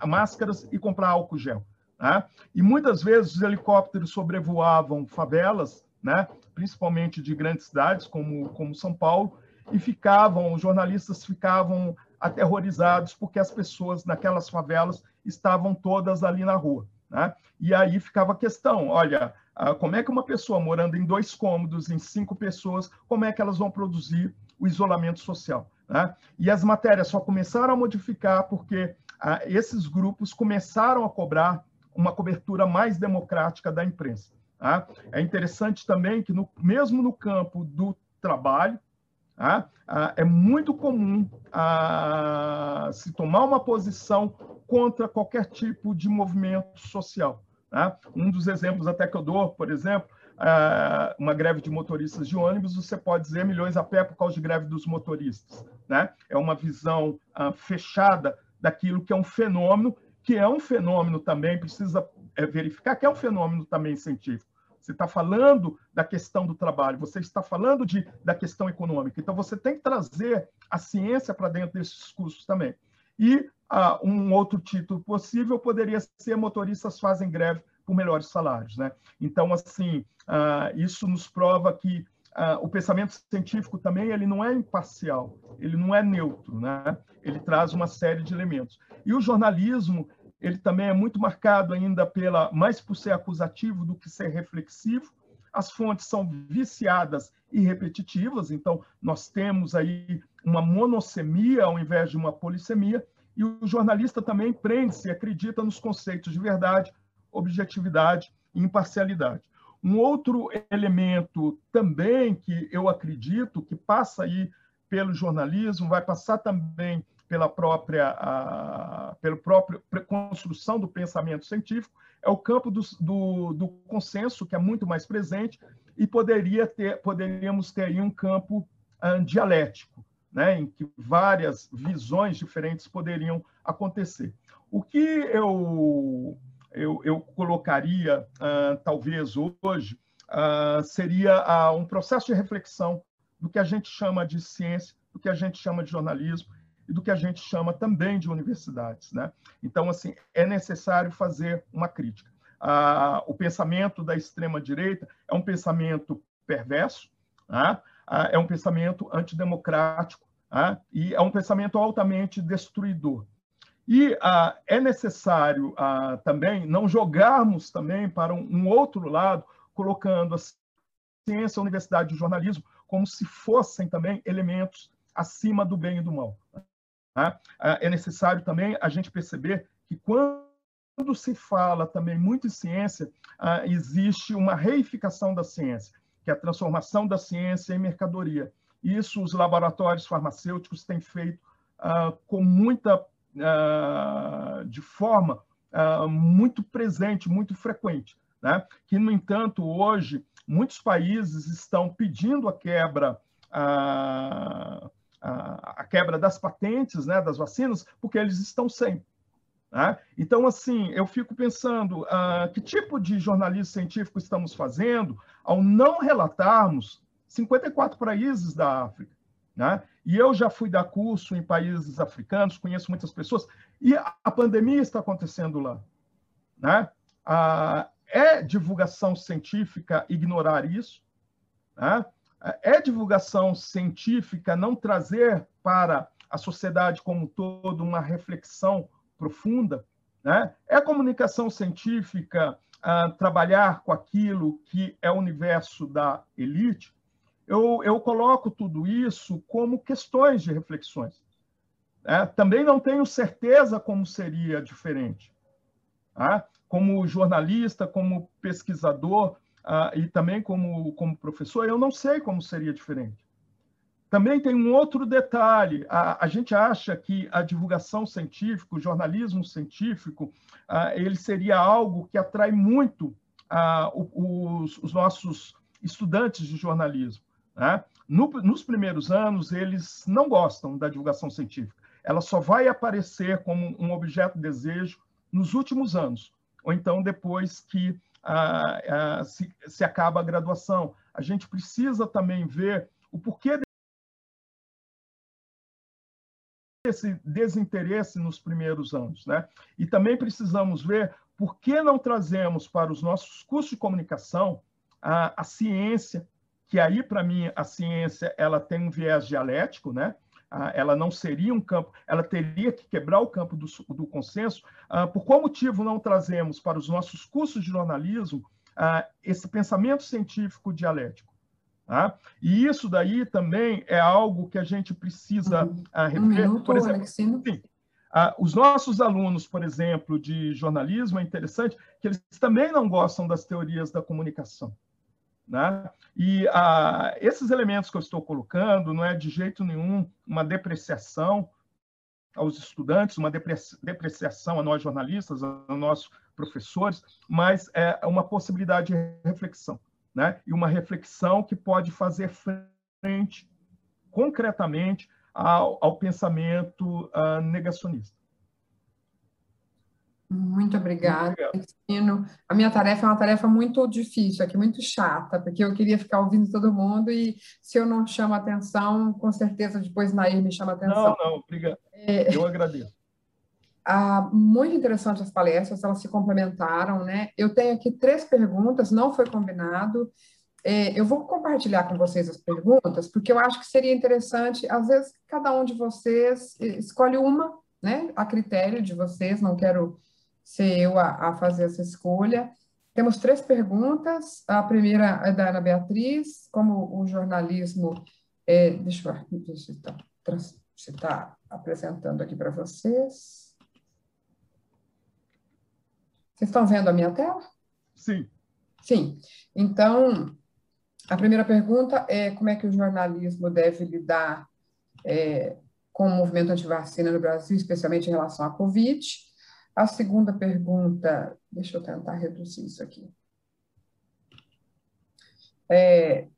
máscaras e comprar álcool gel. Né? E muitas vezes os helicópteros sobrevoavam favelas, né? principalmente de grandes cidades como, como São Paulo, e ficavam, os jornalistas ficavam aterrorizados porque as pessoas naquelas favelas estavam todas ali na rua. Né? E aí ficava a questão: olha, ah, como é que uma pessoa morando em dois cômodos, em cinco pessoas, como é que elas vão produzir o isolamento social? Né? E as matérias só começaram a modificar porque ah, esses grupos começaram a cobrar uma cobertura mais democrática da imprensa. Tá? É interessante também que, no, mesmo no campo do trabalho, Tá? Ah, é muito comum ah, se tomar uma posição contra qualquer tipo de movimento social. Tá? Um dos exemplos até que eu dou, por exemplo, ah, uma greve de motoristas de ônibus, você pode dizer milhões a pé por causa de greve dos motoristas. Né? É uma visão fechada daquilo que é um fenômeno, que é um fenômeno também, precisa é, verificar que é um fenômeno também científico. Você está falando da questão do trabalho, você está falando de, da questão econômica. Então, você tem que trazer a ciência para dentro desses cursos também. E ah, um outro título possível poderia ser motoristas fazem greve por melhores salários. Né? Então, assim, ah, isso nos prova que ah, o pensamento científico também ele não é imparcial, ele não é neutro, né? ele traz uma série de elementos. E o jornalismo ele também é muito marcado ainda pela mais por ser acusativo do que ser reflexivo. As fontes são viciadas e repetitivas, então nós temos aí uma monossemia ao invés de uma polissemia, e o jornalista também prende-se e acredita nos conceitos de verdade, objetividade e imparcialidade. Um outro elemento também que eu acredito que passa aí pelo jornalismo, vai passar também pela própria, a, pelo próprio construção do pensamento científico, é o campo do, do, do, consenso, que é muito mais presente, e poderia ter, poderíamos ter aí um campo um, dialético, né, em que várias visões diferentes poderiam acontecer. O que eu, eu, eu colocaria, uh, talvez hoje, uh, seria uh, um processo de reflexão do que a gente chama de ciência, do que a gente chama de jornalismo, e do que a gente chama também de universidades. Né? Então, assim, é necessário fazer uma crítica. Ah, o pensamento da extrema-direita é um pensamento perverso, né? ah, é um pensamento antidemocrático ah, e é um pensamento altamente destruidor. E ah, é necessário ah, também não jogarmos também para um, um outro lado, colocando a ciência, a universidade e o jornalismo como se fossem também elementos acima do bem e do mal. Tá? Ah, é necessário também a gente perceber que quando se fala também muito em ciência, ah, existe uma reificação da ciência, que é a transformação da ciência em mercadoria. Isso os laboratórios farmacêuticos têm feito ah, com muita, de forma muito presente, muito frequente. Né? Que, no entanto, hoje, muitos países estão pedindo a quebra a quebra das patentes né, das vacinas, porque eles estão sem. Né? Então, assim, eu fico pensando uh, que tipo de jornalismo científico estamos fazendo ao não relatarmos 54 países da África. Né? E eu já fui dar curso em países africanos, conheço muitas pessoas, e a pandemia está acontecendo lá. Né? Uh, é divulgação científica ignorar isso? Né? É divulgação científica não trazer para a sociedade como um todo uma reflexão profunda? Né? É comunicação científica uh, trabalhar com aquilo que é o universo da elite? Eu, eu coloco tudo isso como questões de reflexões. Né? Também não tenho certeza como seria diferente. Tá? Como jornalista, como pesquisador uh, e também como, como professor, eu não sei como seria diferente. Também tem um outro detalhe: a, a gente acha que a divulgação científica, o jornalismo científico, uh, ele seria algo que atrai muito uh, os, os, nossos estudantes de jornalismo. Né? No, nos primeiros anos, eles não gostam da divulgação científica. Ela só vai aparecer como um objeto de desejo nos últimos anos, ou então depois que se, se acaba a graduação. A gente precisa também ver o porquê esse desinteresse nos primeiros anos, né? E também precisamos ver por que não trazemos para os nossos cursos de comunicação a, a ciência, que aí para mim a ciência ela tem um viés dialético, né? Ela não seria um campo, ela teria que quebrar o campo do, do consenso. Ah, por qual motivo não trazemos para os nossos cursos de jornalismo ah, esse pensamento científico dialético? Tá? E isso daí também é algo que a gente precisa uhum. uh, rever. Um por exemplo, sim, os nossos alunos, por exemplo, de jornalismo, é interessante que eles também não gostam das teorias da comunicação. Né? E uh, esses elementos que eu estou colocando não é de jeito nenhum uma depreciação aos estudantes, uma depreciação a nós jornalistas, a nós professores, mas é uma possibilidade de reflexão né? e uma reflexão que pode fazer frente concretamente ao, ao pensamento uh, negacionista. Muito obrigada, Cristina. A minha tarefa é uma tarefa muito difícil, aqui muito chata, porque eu queria ficar ouvindo todo mundo e se eu não chamo atenção, com certeza depois Nair me chama atenção. Não, não, obrigado. É... Eu agradeço. Ah, muito interessante as palestras, elas se complementaram, né? Eu tenho aqui três perguntas, não foi combinado. É, eu vou compartilhar com vocês as perguntas, porque eu acho que seria interessante, às vezes, cada um de vocês escolhe uma, né? A critério de vocês, não quero ser eu a, a fazer essa escolha. Temos três perguntas. A primeira é da Ana Beatriz, como o jornalismo. É, deixa eu ver se está tá apresentando aqui para vocês. Vocês estão vendo a minha tela? Sim. Sim. Então, a primeira pergunta é como é que o jornalismo deve lidar é, com o movimento anti-vacina no Brasil, especialmente em relação à Covid. A segunda pergunta, deixa eu tentar reduzir isso aqui. É,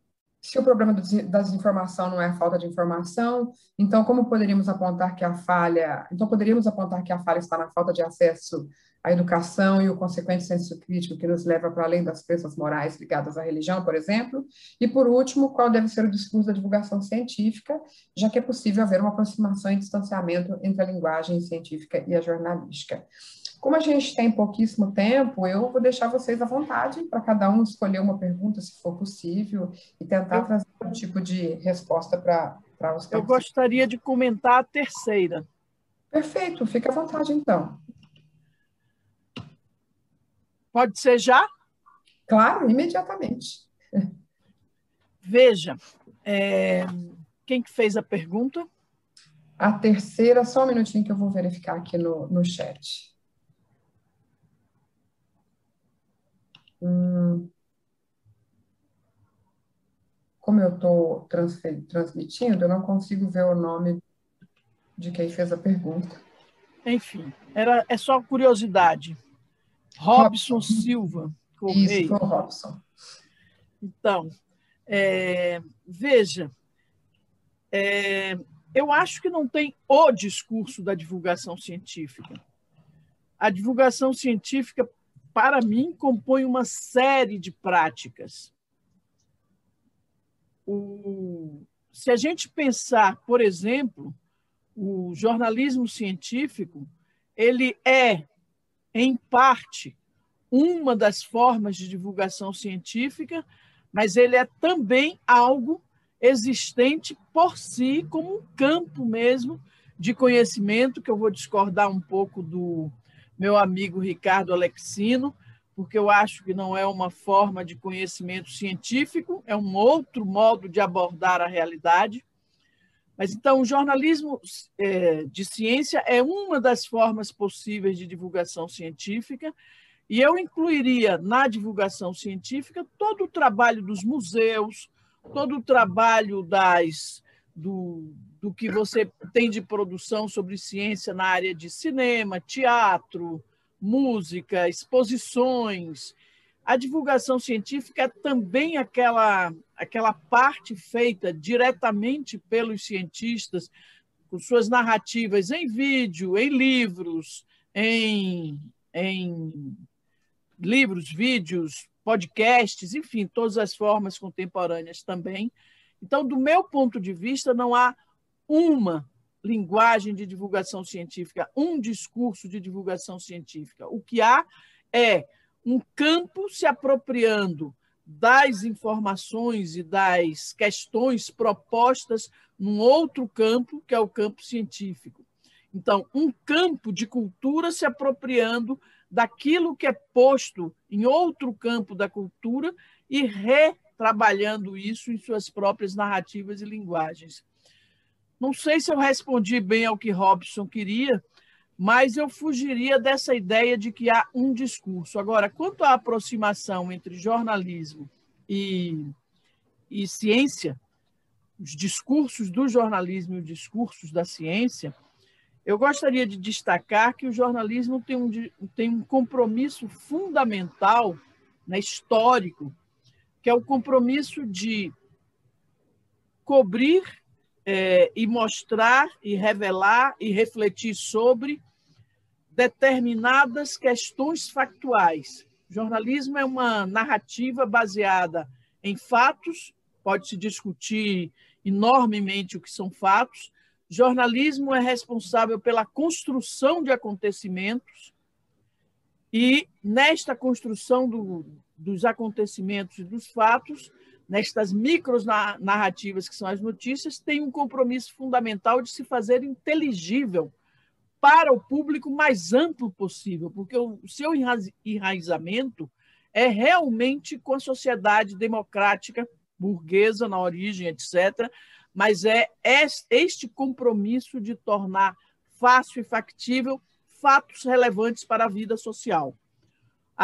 se o problema da desinformação não é a falta de informação, então como poderíamos apontar que a falha, então poderíamos apontar que a falha está na falta de acesso à educação e o consequente senso crítico que nos leva para além das crenças morais ligadas à religião, por exemplo? E, por último, qual deve ser o discurso da divulgação científica, já que é possível haver uma aproximação e distanciamento entre a linguagem científica e a jornalística? Como a gente tem pouquíssimo tempo, eu vou deixar vocês à vontade para cada um escolher uma pergunta, se for possível, e tentar eu, trazer um tipo de resposta para os Eu gostaria de comentar a terceira. Perfeito, fique à vontade então. Pode ser já? Claro, imediatamente. Veja, é, quem que fez a pergunta? A terceira, só um minutinho que eu vou verificar aqui no, no chat. Hum, como eu estou transmitindo, eu não consigo ver o nome de quem fez a pergunta. Enfim, era, é só curiosidade. Robson, Silva. Correia. Isso, foi o Robson. Então, é, veja, é, eu acho que não tem o discurso da divulgação científica. a divulgação científica, para mim, compõe uma série de práticas. O... Se a gente pensar, por exemplo, o jornalismo científico, ele é, em parte, uma das formas de divulgação científica, mas ele é também algo existente por si, como um campo mesmo de conhecimento, que eu vou discordar um pouco do meu amigo Ricardo Alexino, porque eu acho que não é uma forma de conhecimento científico, é um outro modo de abordar a realidade. Mas então, o jornalismo é, de ciência é uma das formas possíveis de divulgação científica, e eu incluiria na divulgação científica todo o trabalho dos museus, todo o trabalho das, do, do que você tem de produção sobre ciência na área de cinema, teatro, música, exposições. A divulgação científica é também aquela, aquela parte feita diretamente pelos cientistas, com suas narrativas em vídeo, em livros, em, em livros, vídeos, podcasts, enfim, todas as formas contemporâneas também. Então, do meu ponto de vista, não há uma linguagem de divulgação científica, um discurso de divulgação científica. O que há é um campo se apropriando das informações e das questões propostas num outro campo, que é o campo científico. Então, um campo de cultura se apropriando daquilo que é posto em outro campo da cultura e retrabalhando isso em suas próprias narrativas e linguagens. Não sei se eu respondi bem ao que Robson queria, mas eu fugiria dessa ideia de que há um discurso. Agora, quanto à aproximação entre jornalismo e, e ciência, os discursos do jornalismo e os discursos da ciência, eu gostaria de destacar que o jornalismo tem um, tem um compromisso fundamental, né, histórico, que é o compromisso de cobrir é, e mostrar e revelar e refletir sobre determinadas questões factuais. Jornalismo é uma narrativa baseada em fatos, pode-se discutir enormemente o que são fatos, Jornalismo é responsável pela construção de acontecimentos e, nesta construção do, dos acontecimentos e dos fatos, nestas micros narrativas que são as notícias, tem um compromisso fundamental de se fazer inteligível para o público mais amplo possível, porque o seu enraizamento é realmente com a sociedade democrática burguesa na origem, etc., mas é este compromisso de tornar fácil e factível fatos relevantes para a vida social.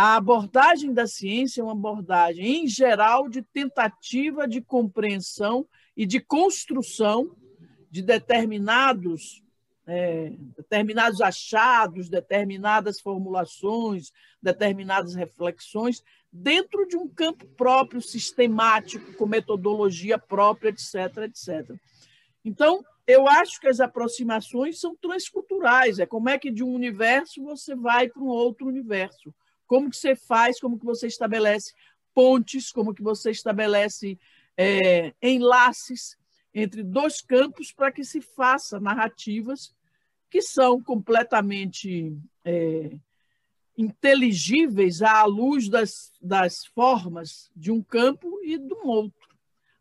A abordagem da ciência é uma abordagem, em geral, de tentativa de compreensão e de construção de determinados, é, determinados achados, determinadas formulações, determinadas reflexões, dentro de um campo próprio, sistemático, com metodologia própria, etc, etc. Então, eu acho que as aproximações são transculturais, é como é que de um universo você vai para um outro universo. Como que você faz, como que você estabelece pontes, como que você estabelece é, enlaces entre dois campos para que se faça narrativas que são completamente é, inteligíveis à luz das, das formas de um campo e de um outro.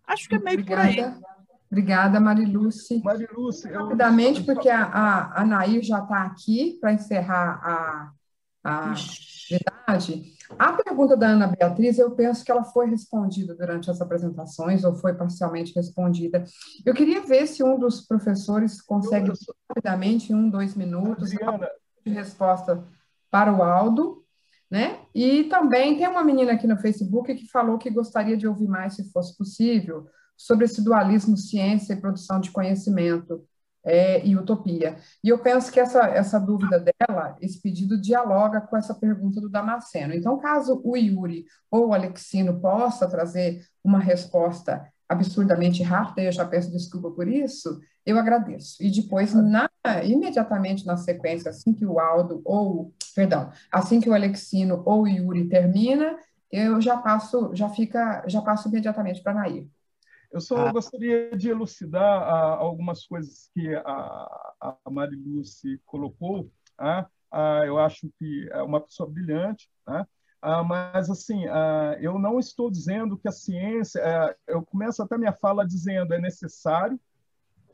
Acho que é meio Obrigada. por aí. Obrigada, Mariluce. Mariluce, eu... Rapidamente, porque a, a, a Nair já está aqui para encerrar a, a atividade. A pergunta da Ana Beatriz, eu penso que ela foi respondida durante as apresentações, ou foi parcialmente respondida. Eu queria ver se um dos professores consegue, rapidamente, em um, dois minutos, Adriana. de resposta para o Aldo, né? E também tem uma menina aqui no Facebook que falou que gostaria de ouvir mais, se fosse possível, sobre esse dualismo ciência e produção de conhecimento é, e utopia. E eu penso que essa, essa dúvida dela, esse pedido dialoga com essa pergunta do Damasceno. Então, caso o Yuri ou o Alexino possa trazer uma resposta absurdamente rápida, eu já peço desculpa por isso, eu agradeço. E depois, na, imediatamente na sequência, assim que o Aldo ou perdão, assim que o Alexino ou o Yuri termina, eu já passo, já fica, já passo imediatamente para a Nair. Eu só ah. gostaria de elucidar ah, algumas coisas que a, a Mariluce colocou. Ah, ah, eu acho que é uma pessoa brilhante, né? Ah, mas assim, ah, eu não estou dizendo que a ciência. É, eu começo até minha fala dizendo é necessário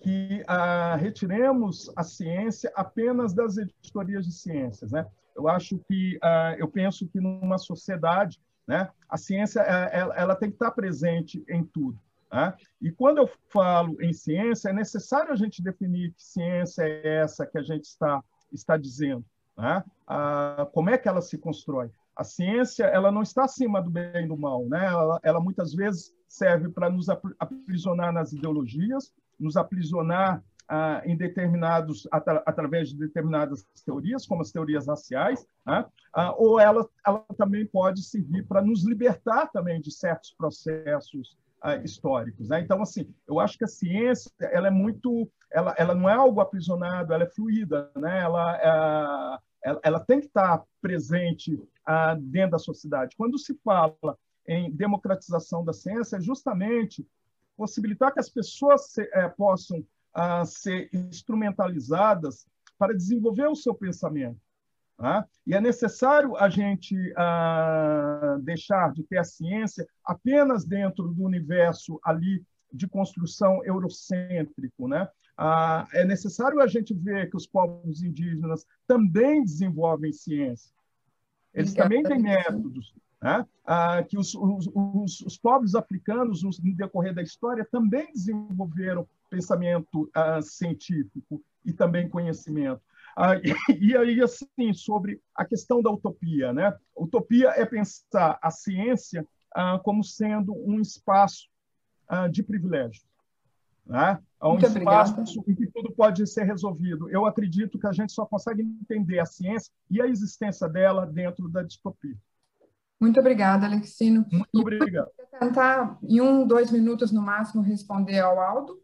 que ah, retiremos a ciência apenas das editorias de ciências, né? Eu acho que ah, eu penso que numa sociedade, né, a ciência é, ela, ela tem que estar presente em tudo. Né? E quando eu falo em ciência, é necessário a gente definir que ciência é essa que a gente está, está dizendo. Né? Ah, como é que ela se constrói? A ciência ela não está acima do bem e do mal. Né? Ela, ela muitas vezes serve para nos aprisionar nas ideologias, nos aprisionar ah, em determinados atra, através de determinadas teorias, como as teorias raciais, né? ah, ou ela, ela também pode servir para nos libertar também de certos processos históricos. Né? Então, assim, eu acho que a ciência ela é muito, ela, ela não é algo aprisionado, ela é fluida, né? ela, é, ela, ela, tem que estar presente ah, dentro da sociedade. Quando se fala em democratização da ciência, é justamente possibilitar que as pessoas se, é, possam ah, ser instrumentalizadas para desenvolver o seu pensamento. Tá? E é necessário a gente ah, deixar de ter a ciência apenas dentro do universo ali de construção eurocêntrico. Né? Ah, é necessário a gente ver que os povos indígenas também desenvolvem ciência. Eles também têm métodos. Né? Ah, que os, os, os, os, povos africanos, no decorrer da história, também desenvolveram pensamento ah, científico e também conhecimento. Ah, e, aí, assim, sobre a questão da utopia. Né? Utopia é pensar a ciência ah, como sendo um espaço ah, de privilégio. Né? É um Muito espaço obrigada. em que tudo pode ser resolvido. Eu acredito que a gente só consegue entender a ciência e a existência dela dentro da distopia. Muito obrigada, Alexino. Muito obrigado. Vou tentar, em um, dois minutos no máximo, responder ao Aldo.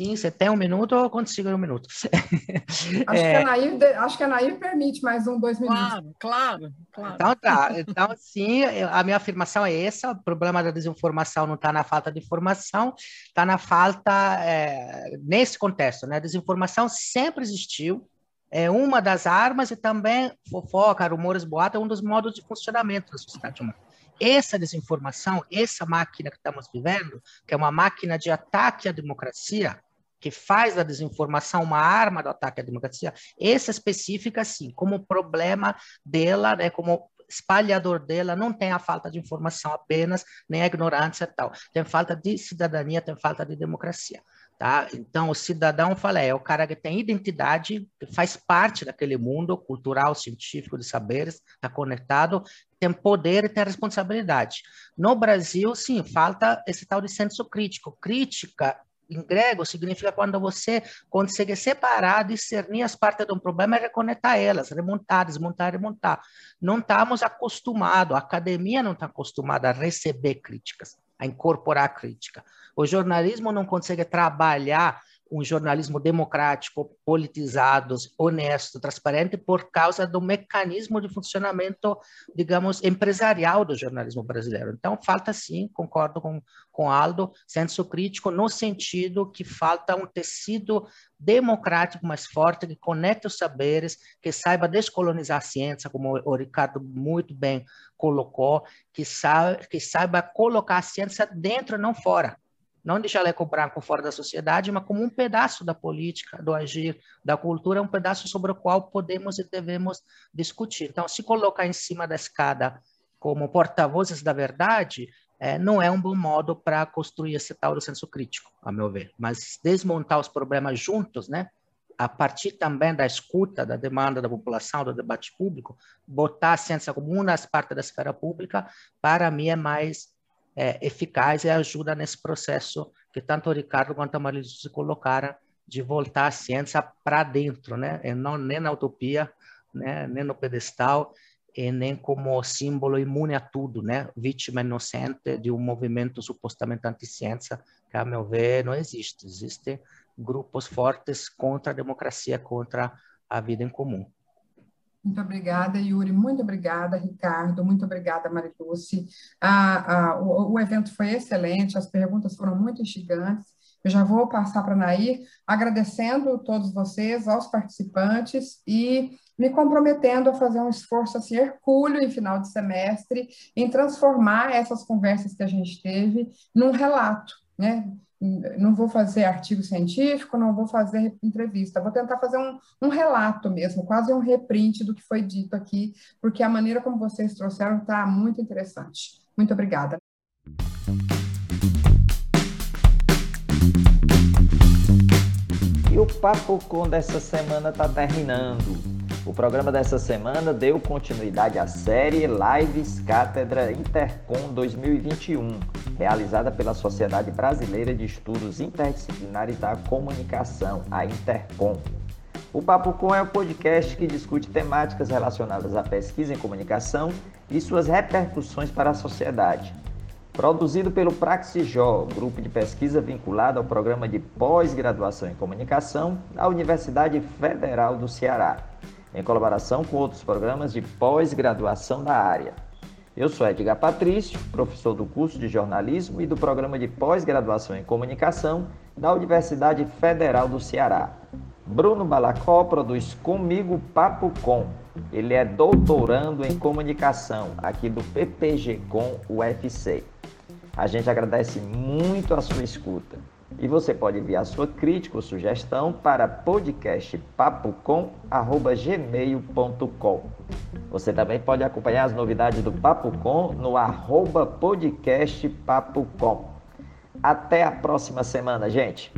Sim, você tem um minuto ou consigo um minuto? Acho, é... que a Nair, acho que a Nair permite mais um, dois minutos. Claro, claro, claro. Então tá. Então, sim, a minha afirmação é essa: o problema da desinformação não está na falta de informação, está na falta, é, nesse contexto, né? A desinformação sempre existiu, é uma das armas e também fofoca, rumores, boatos, é um dos modos de funcionamento da sociedade humana essa desinformação, essa máquina que estamos vivendo, que é uma máquina de ataque à democracia, que faz da desinformação uma arma do ataque à democracia, essa específica, sim, como problema dela, né, como espalhador dela, não tem a falta de informação apenas, nem a ignorância e tal. Tem falta de cidadania, tem falta de democracia. Tá? Então, o cidadão, fala, é o cara que tem identidade, que faz parte daquele mundo cultural, científico, de saberes, está conectado, tem poder e tem responsabilidade. No Brasil, sim, falta esse tal de senso crítico. Crítica, em grego, significa quando você consegue separar, discernir as partes de um problema e reconectar elas, remontar, desmontar, remontar. Não estamos acostumados, a academia não está acostumada a receber críticas, a incorporar crítica. O jornalismo não consegue trabalhar um jornalismo democrático, politizado, honesto, transparente, por causa do mecanismo de funcionamento, digamos, empresarial do jornalismo brasileiro. Então, falta sim, concordo com, com Aldo, senso crítico, no sentido que falta um tecido democrático mais forte, que conecte os saberes, que saiba descolonizar a ciência, como o Ricardo muito bem colocou, que saiba, que saiba colocar a ciência dentro não fora não de jaleco branco fora da sociedade, mas como um pedaço da política, do agir, da cultura, um pedaço sobre o qual podemos e devemos discutir. Então, se colocar em cima da escada como porta-vozes da verdade, é, não é um bom modo para construir esse tal do senso crítico, a meu ver. Mas desmontar os problemas juntos, né? a partir também da escuta, da demanda da população, do debate público, botar a ciência como uma das partes da esfera pública, para mim é mais é, eficaz e ajuda nesse processo que tanto o Ricardo quanto a Maria se colocaram de voltar a ciência para dentro, né? E não nem na utopia, né? Nem no pedestal e nem como símbolo imune a tudo, né? Vítima inocente de um movimento supostamente anti-ciência que, a meu ver, não existe. Existem grupos fortes contra a democracia, contra a vida em comum. Muito obrigada, Yuri. Muito obrigada, Ricardo. Muito obrigada, Mariluce. Ah, ah, o, o, evento foi excelente, as perguntas foram muito instigantes. Eu já vou passar para a Nair, agradecendo todos vocês, aos participantes e me comprometendo a fazer um esforço assim, hercúleo em final de semestre, em transformar essas conversas que a gente teve num relato, né? Não vou fazer artigo científico, não vou fazer entrevista, vou tentar fazer um, um, relato mesmo, quase um reprint do que foi dito aqui, porque a maneira como vocês trouxeram está muito interessante. Muito obrigada. E o Papo Com dessa semana está terminando. O programa dessa semana deu continuidade à série Lives Cátedra Intercom 2021, realizada pela Sociedade Brasileira de Estudos Interdisciplinares da Comunicação, a Intercom. O Papo Com é o um podcast que discute temáticas relacionadas à pesquisa em comunicação e suas repercussões para a sociedade. Produzido pelo Praxijó, grupo de pesquisa vinculado ao programa de pós-graduação em comunicação da Universidade Federal do Ceará em colaboração com outros programas de pós-graduação da área. Eu sou Edgar Patrício, professor do curso de jornalismo e do programa de pós-graduação em comunicação da Universidade Federal do Ceará. Bruno Balacó produz comigo Papo Com. Ele é doutorando em comunicação aqui do PPG Com UFC. A gente agradece muito a sua escuta. E você pode enviar sua crítica ou sugestão para podcastpapocom.gmail.com. Você também pode acompanhar as novidades do Papo Com no arroba podcastpapocom. Até a próxima semana, gente!